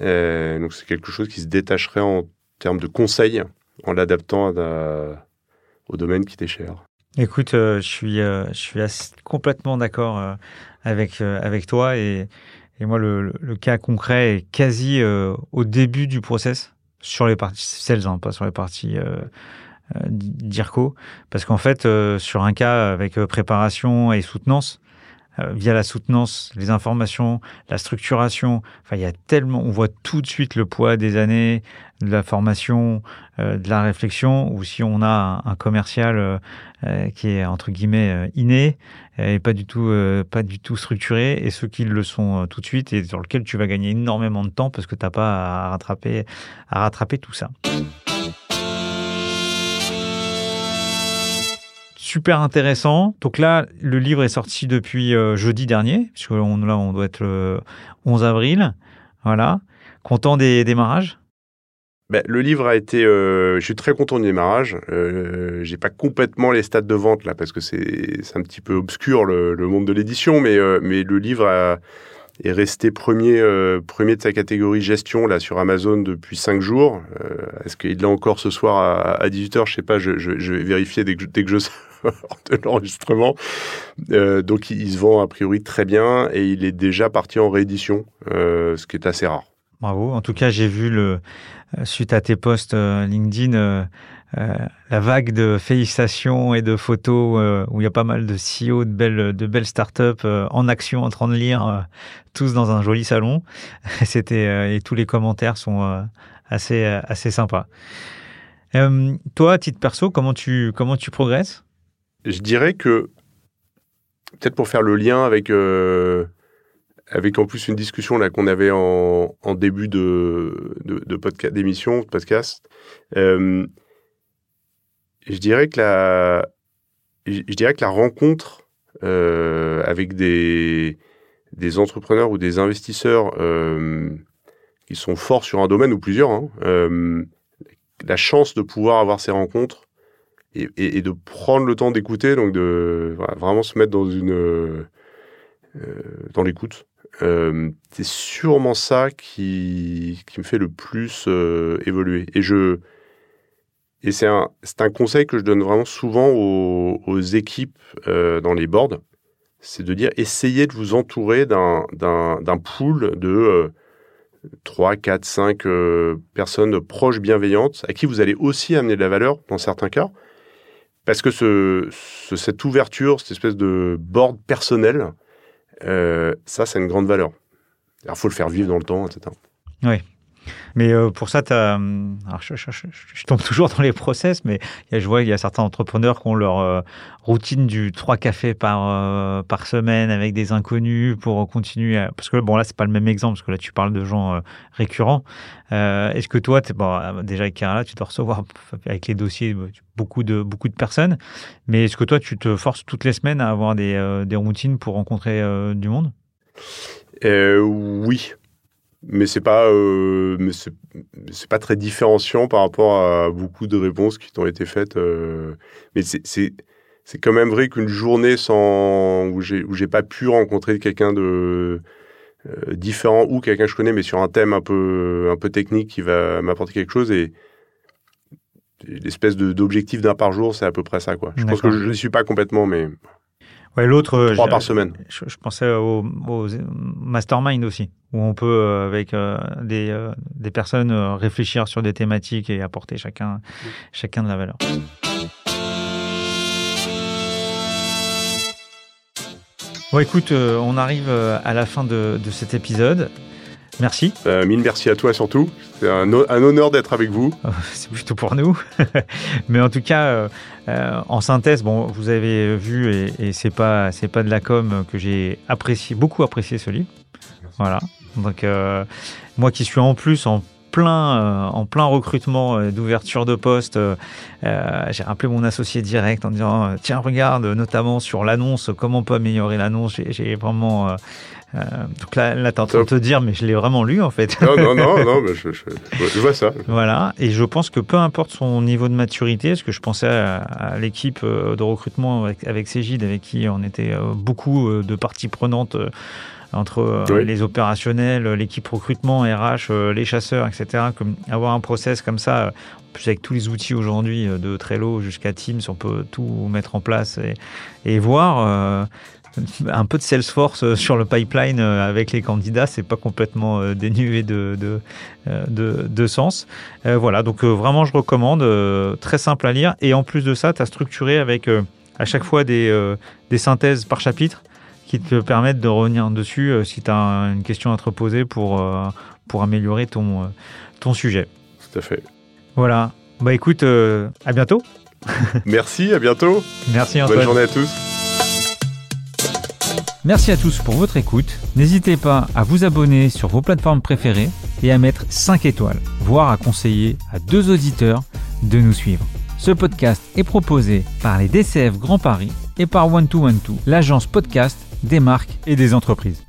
Euh, donc c'est quelque chose qui se détacherait en termes de conseils en l'adaptant au domaine qui t'est cher. Écoute, euh, je suis, je suis complètement d'accord avec, avec toi et, et moi le, cas concret est quasi au début du process sur les parties sales, hein, pas sur les parties euh, d'IRCO, parce qu'en fait, euh, sur un cas avec euh, préparation et soutenance, via la soutenance, les informations, la structuration. Enfin, il y a tellement, on voit tout de suite le poids des années, de la formation, de la réflexion. Ou si on a un, commercial qui est entre guillemets inné et pas du tout, pas du tout structuré, et ceux qui le sont tout de suite et sur lequel tu vas gagner énormément de temps parce que t'as pas à rattraper, à rattraper tout ça. Super intéressant. Donc là, le livre est sorti depuis euh, jeudi dernier, puisque là, on doit être le 11 avril. Voilà. Content des démarrages? Ben, le livre a été. Euh, je suis très content du démarrage. Euh, j'ai pas complètement les stats de vente là parce que c'est un petit peu obscur le, monde de l'édition, mais, euh, mais le livre est resté premier, euh, premier de sa catégorie gestion là sur Amazon depuis 5 jours. Euh, Est-ce qu'il l'a encore ce soir à, à 18h Je sais pas, je, vais vérifier dès que, dès que je de l'enregistrement. Euh, donc il, se vend a priori très bien et il est déjà parti en réédition, euh, ce qui est assez rare. Bravo. En tout cas, j'ai vu le euh, suite à tes posts LinkedIn la vague de félicitations et de photos où il y a pas mal de CEO de belles, de belles startups en action en train de lire, tous dans un joli salon. C'était et tous les commentaires sont assez assez sympas. toi, à titre perso, comment tu comment tu progresses? Je dirais que, peut-être pour faire le lien avec, euh, avec en plus une discussion là qu'on avait en, début de, podcast, d'émission, de podcast, euh, je dirais que la, je, dirais que la rencontre euh, avec des, des entrepreneurs ou des investisseurs qui sont forts sur un domaine ou plusieurs, hein, la chance de pouvoir avoir ces rencontres et, de prendre le temps d'écouter, donc de vraiment se mettre dans une euh, dans l'écoute. Euh, c'est sûrement ça qui, qui me fait le plus euh, évoluer. Et je et c'est un, un conseil que je donne vraiment souvent aux, équipes euh, dans les boards, c'est de dire essayez de vous entourer d'un pool de euh, 3, 4, 5 euh, personnes proches, bienveillantes, à qui vous allez aussi amener de la valeur dans certains cas. Parce que ce, ce, cette ouverture, cette espèce de board personnel, euh, ça, c'est une grande valeur. Il faut le faire vivre dans le temps, etc. Oui. Mais euh, pour ça, as, alors je, tombe toujours dans les process, mais je vois qu'il y a certains entrepreneurs qui ont leur euh, routine du 3 cafés par, euh, semaine avec des inconnus pour continuer. Parce que bon, là, c'est pas le même exemple, parce que là, tu parles de gens euh, récurrents. Est-ce que toi, déjà avec Kerala, tu dois recevoir avec les dossiers beaucoup de, beaucoup de personnes, mais est-ce que toi, tu te forces toutes les semaines à avoir des, des routines pour rencontrer du monde? Oui mais c'est pas euh, mais c'est pas très différenciant par rapport à beaucoup de réponses qui t'ont été faites euh, mais c'est c'est quand même vrai qu'une journée sans où j'ai où j'ai pas pu rencontrer quelqu'un de euh, différent ou quelqu'un que je connais mais sur un thème un peu un peu technique qui va m'apporter quelque chose et l'espèce d'objectif d'un par jour c'est à peu près ça quoi. Je pense que je ne suis pas complètement mais Ouais, l'autre. Trois par semaine. Je, je pensais au, au, mastermind aussi, où on peut, euh, avec euh, des, euh, des personnes, euh, réfléchir sur des thématiques et apporter chacun, oui. chacun de la valeur. Bon, écoute, euh, on arrive à la fin de, de cet épisode. Merci. Euh, mille merci à toi surtout. C'est un, un, honneur d'être avec vous. C'est plutôt pour nous. Mais en tout cas, euh, euh, en synthèse, bon, vous avez vu, et, et c'est pas, c'est pas de la com que j'ai apprécié, beaucoup apprécié ce livre. Merci. Voilà. Donc, moi qui suis en plus en plein, euh, en plein recrutement euh, d'ouverture de poste, euh, j'ai rappelé mon associé direct en disant tiens regarde notamment sur l'annonce comment on peut améliorer l'annonce. J'ai vraiment euh, donc là, là tu es en train de te dire, mais je l'ai vraiment lu en fait. Non, non, non, non mais je, je, je, vois ça. Voilà, et je pense que peu importe son niveau de maturité, parce que je pensais à, à l'équipe de recrutement avec, avec Cégide, avec qui on était beaucoup de parties prenantes entre oui. les opérationnels, l'équipe recrutement, RH, les chasseurs, etc. Comme avoir un process comme ça, en plus avec tous les outils aujourd'hui de Trello jusqu'à Teams, on peut tout mettre en place et, et voir. Euh, un peu de Salesforce sur le pipeline avec les candidats, c'est pas complètement dénué de, de, de, de sens. Euh, voilà, donc vraiment je recommande, très simple à lire. Et en plus de ça, tu as structuré avec à chaque fois des, des synthèses par chapitre qui te permettent de revenir dessus euh, si tu as une question à te poser pour, euh, pour améliorer ton, euh, ton sujet. Tout à fait. Voilà. Bah écoute, euh, à bientôt. Merci, à bientôt. Merci Antoine. Bonne journée à tous. Merci à tous pour votre écoute. N'hésitez pas à vous abonner sur vos plateformes préférées et à mettre 5 étoiles, voire à conseiller à deux auditeurs de nous suivre. Ce podcast est proposé par les DCF Grand Paris et par One2One2, l'agence podcast des marques et des entreprises.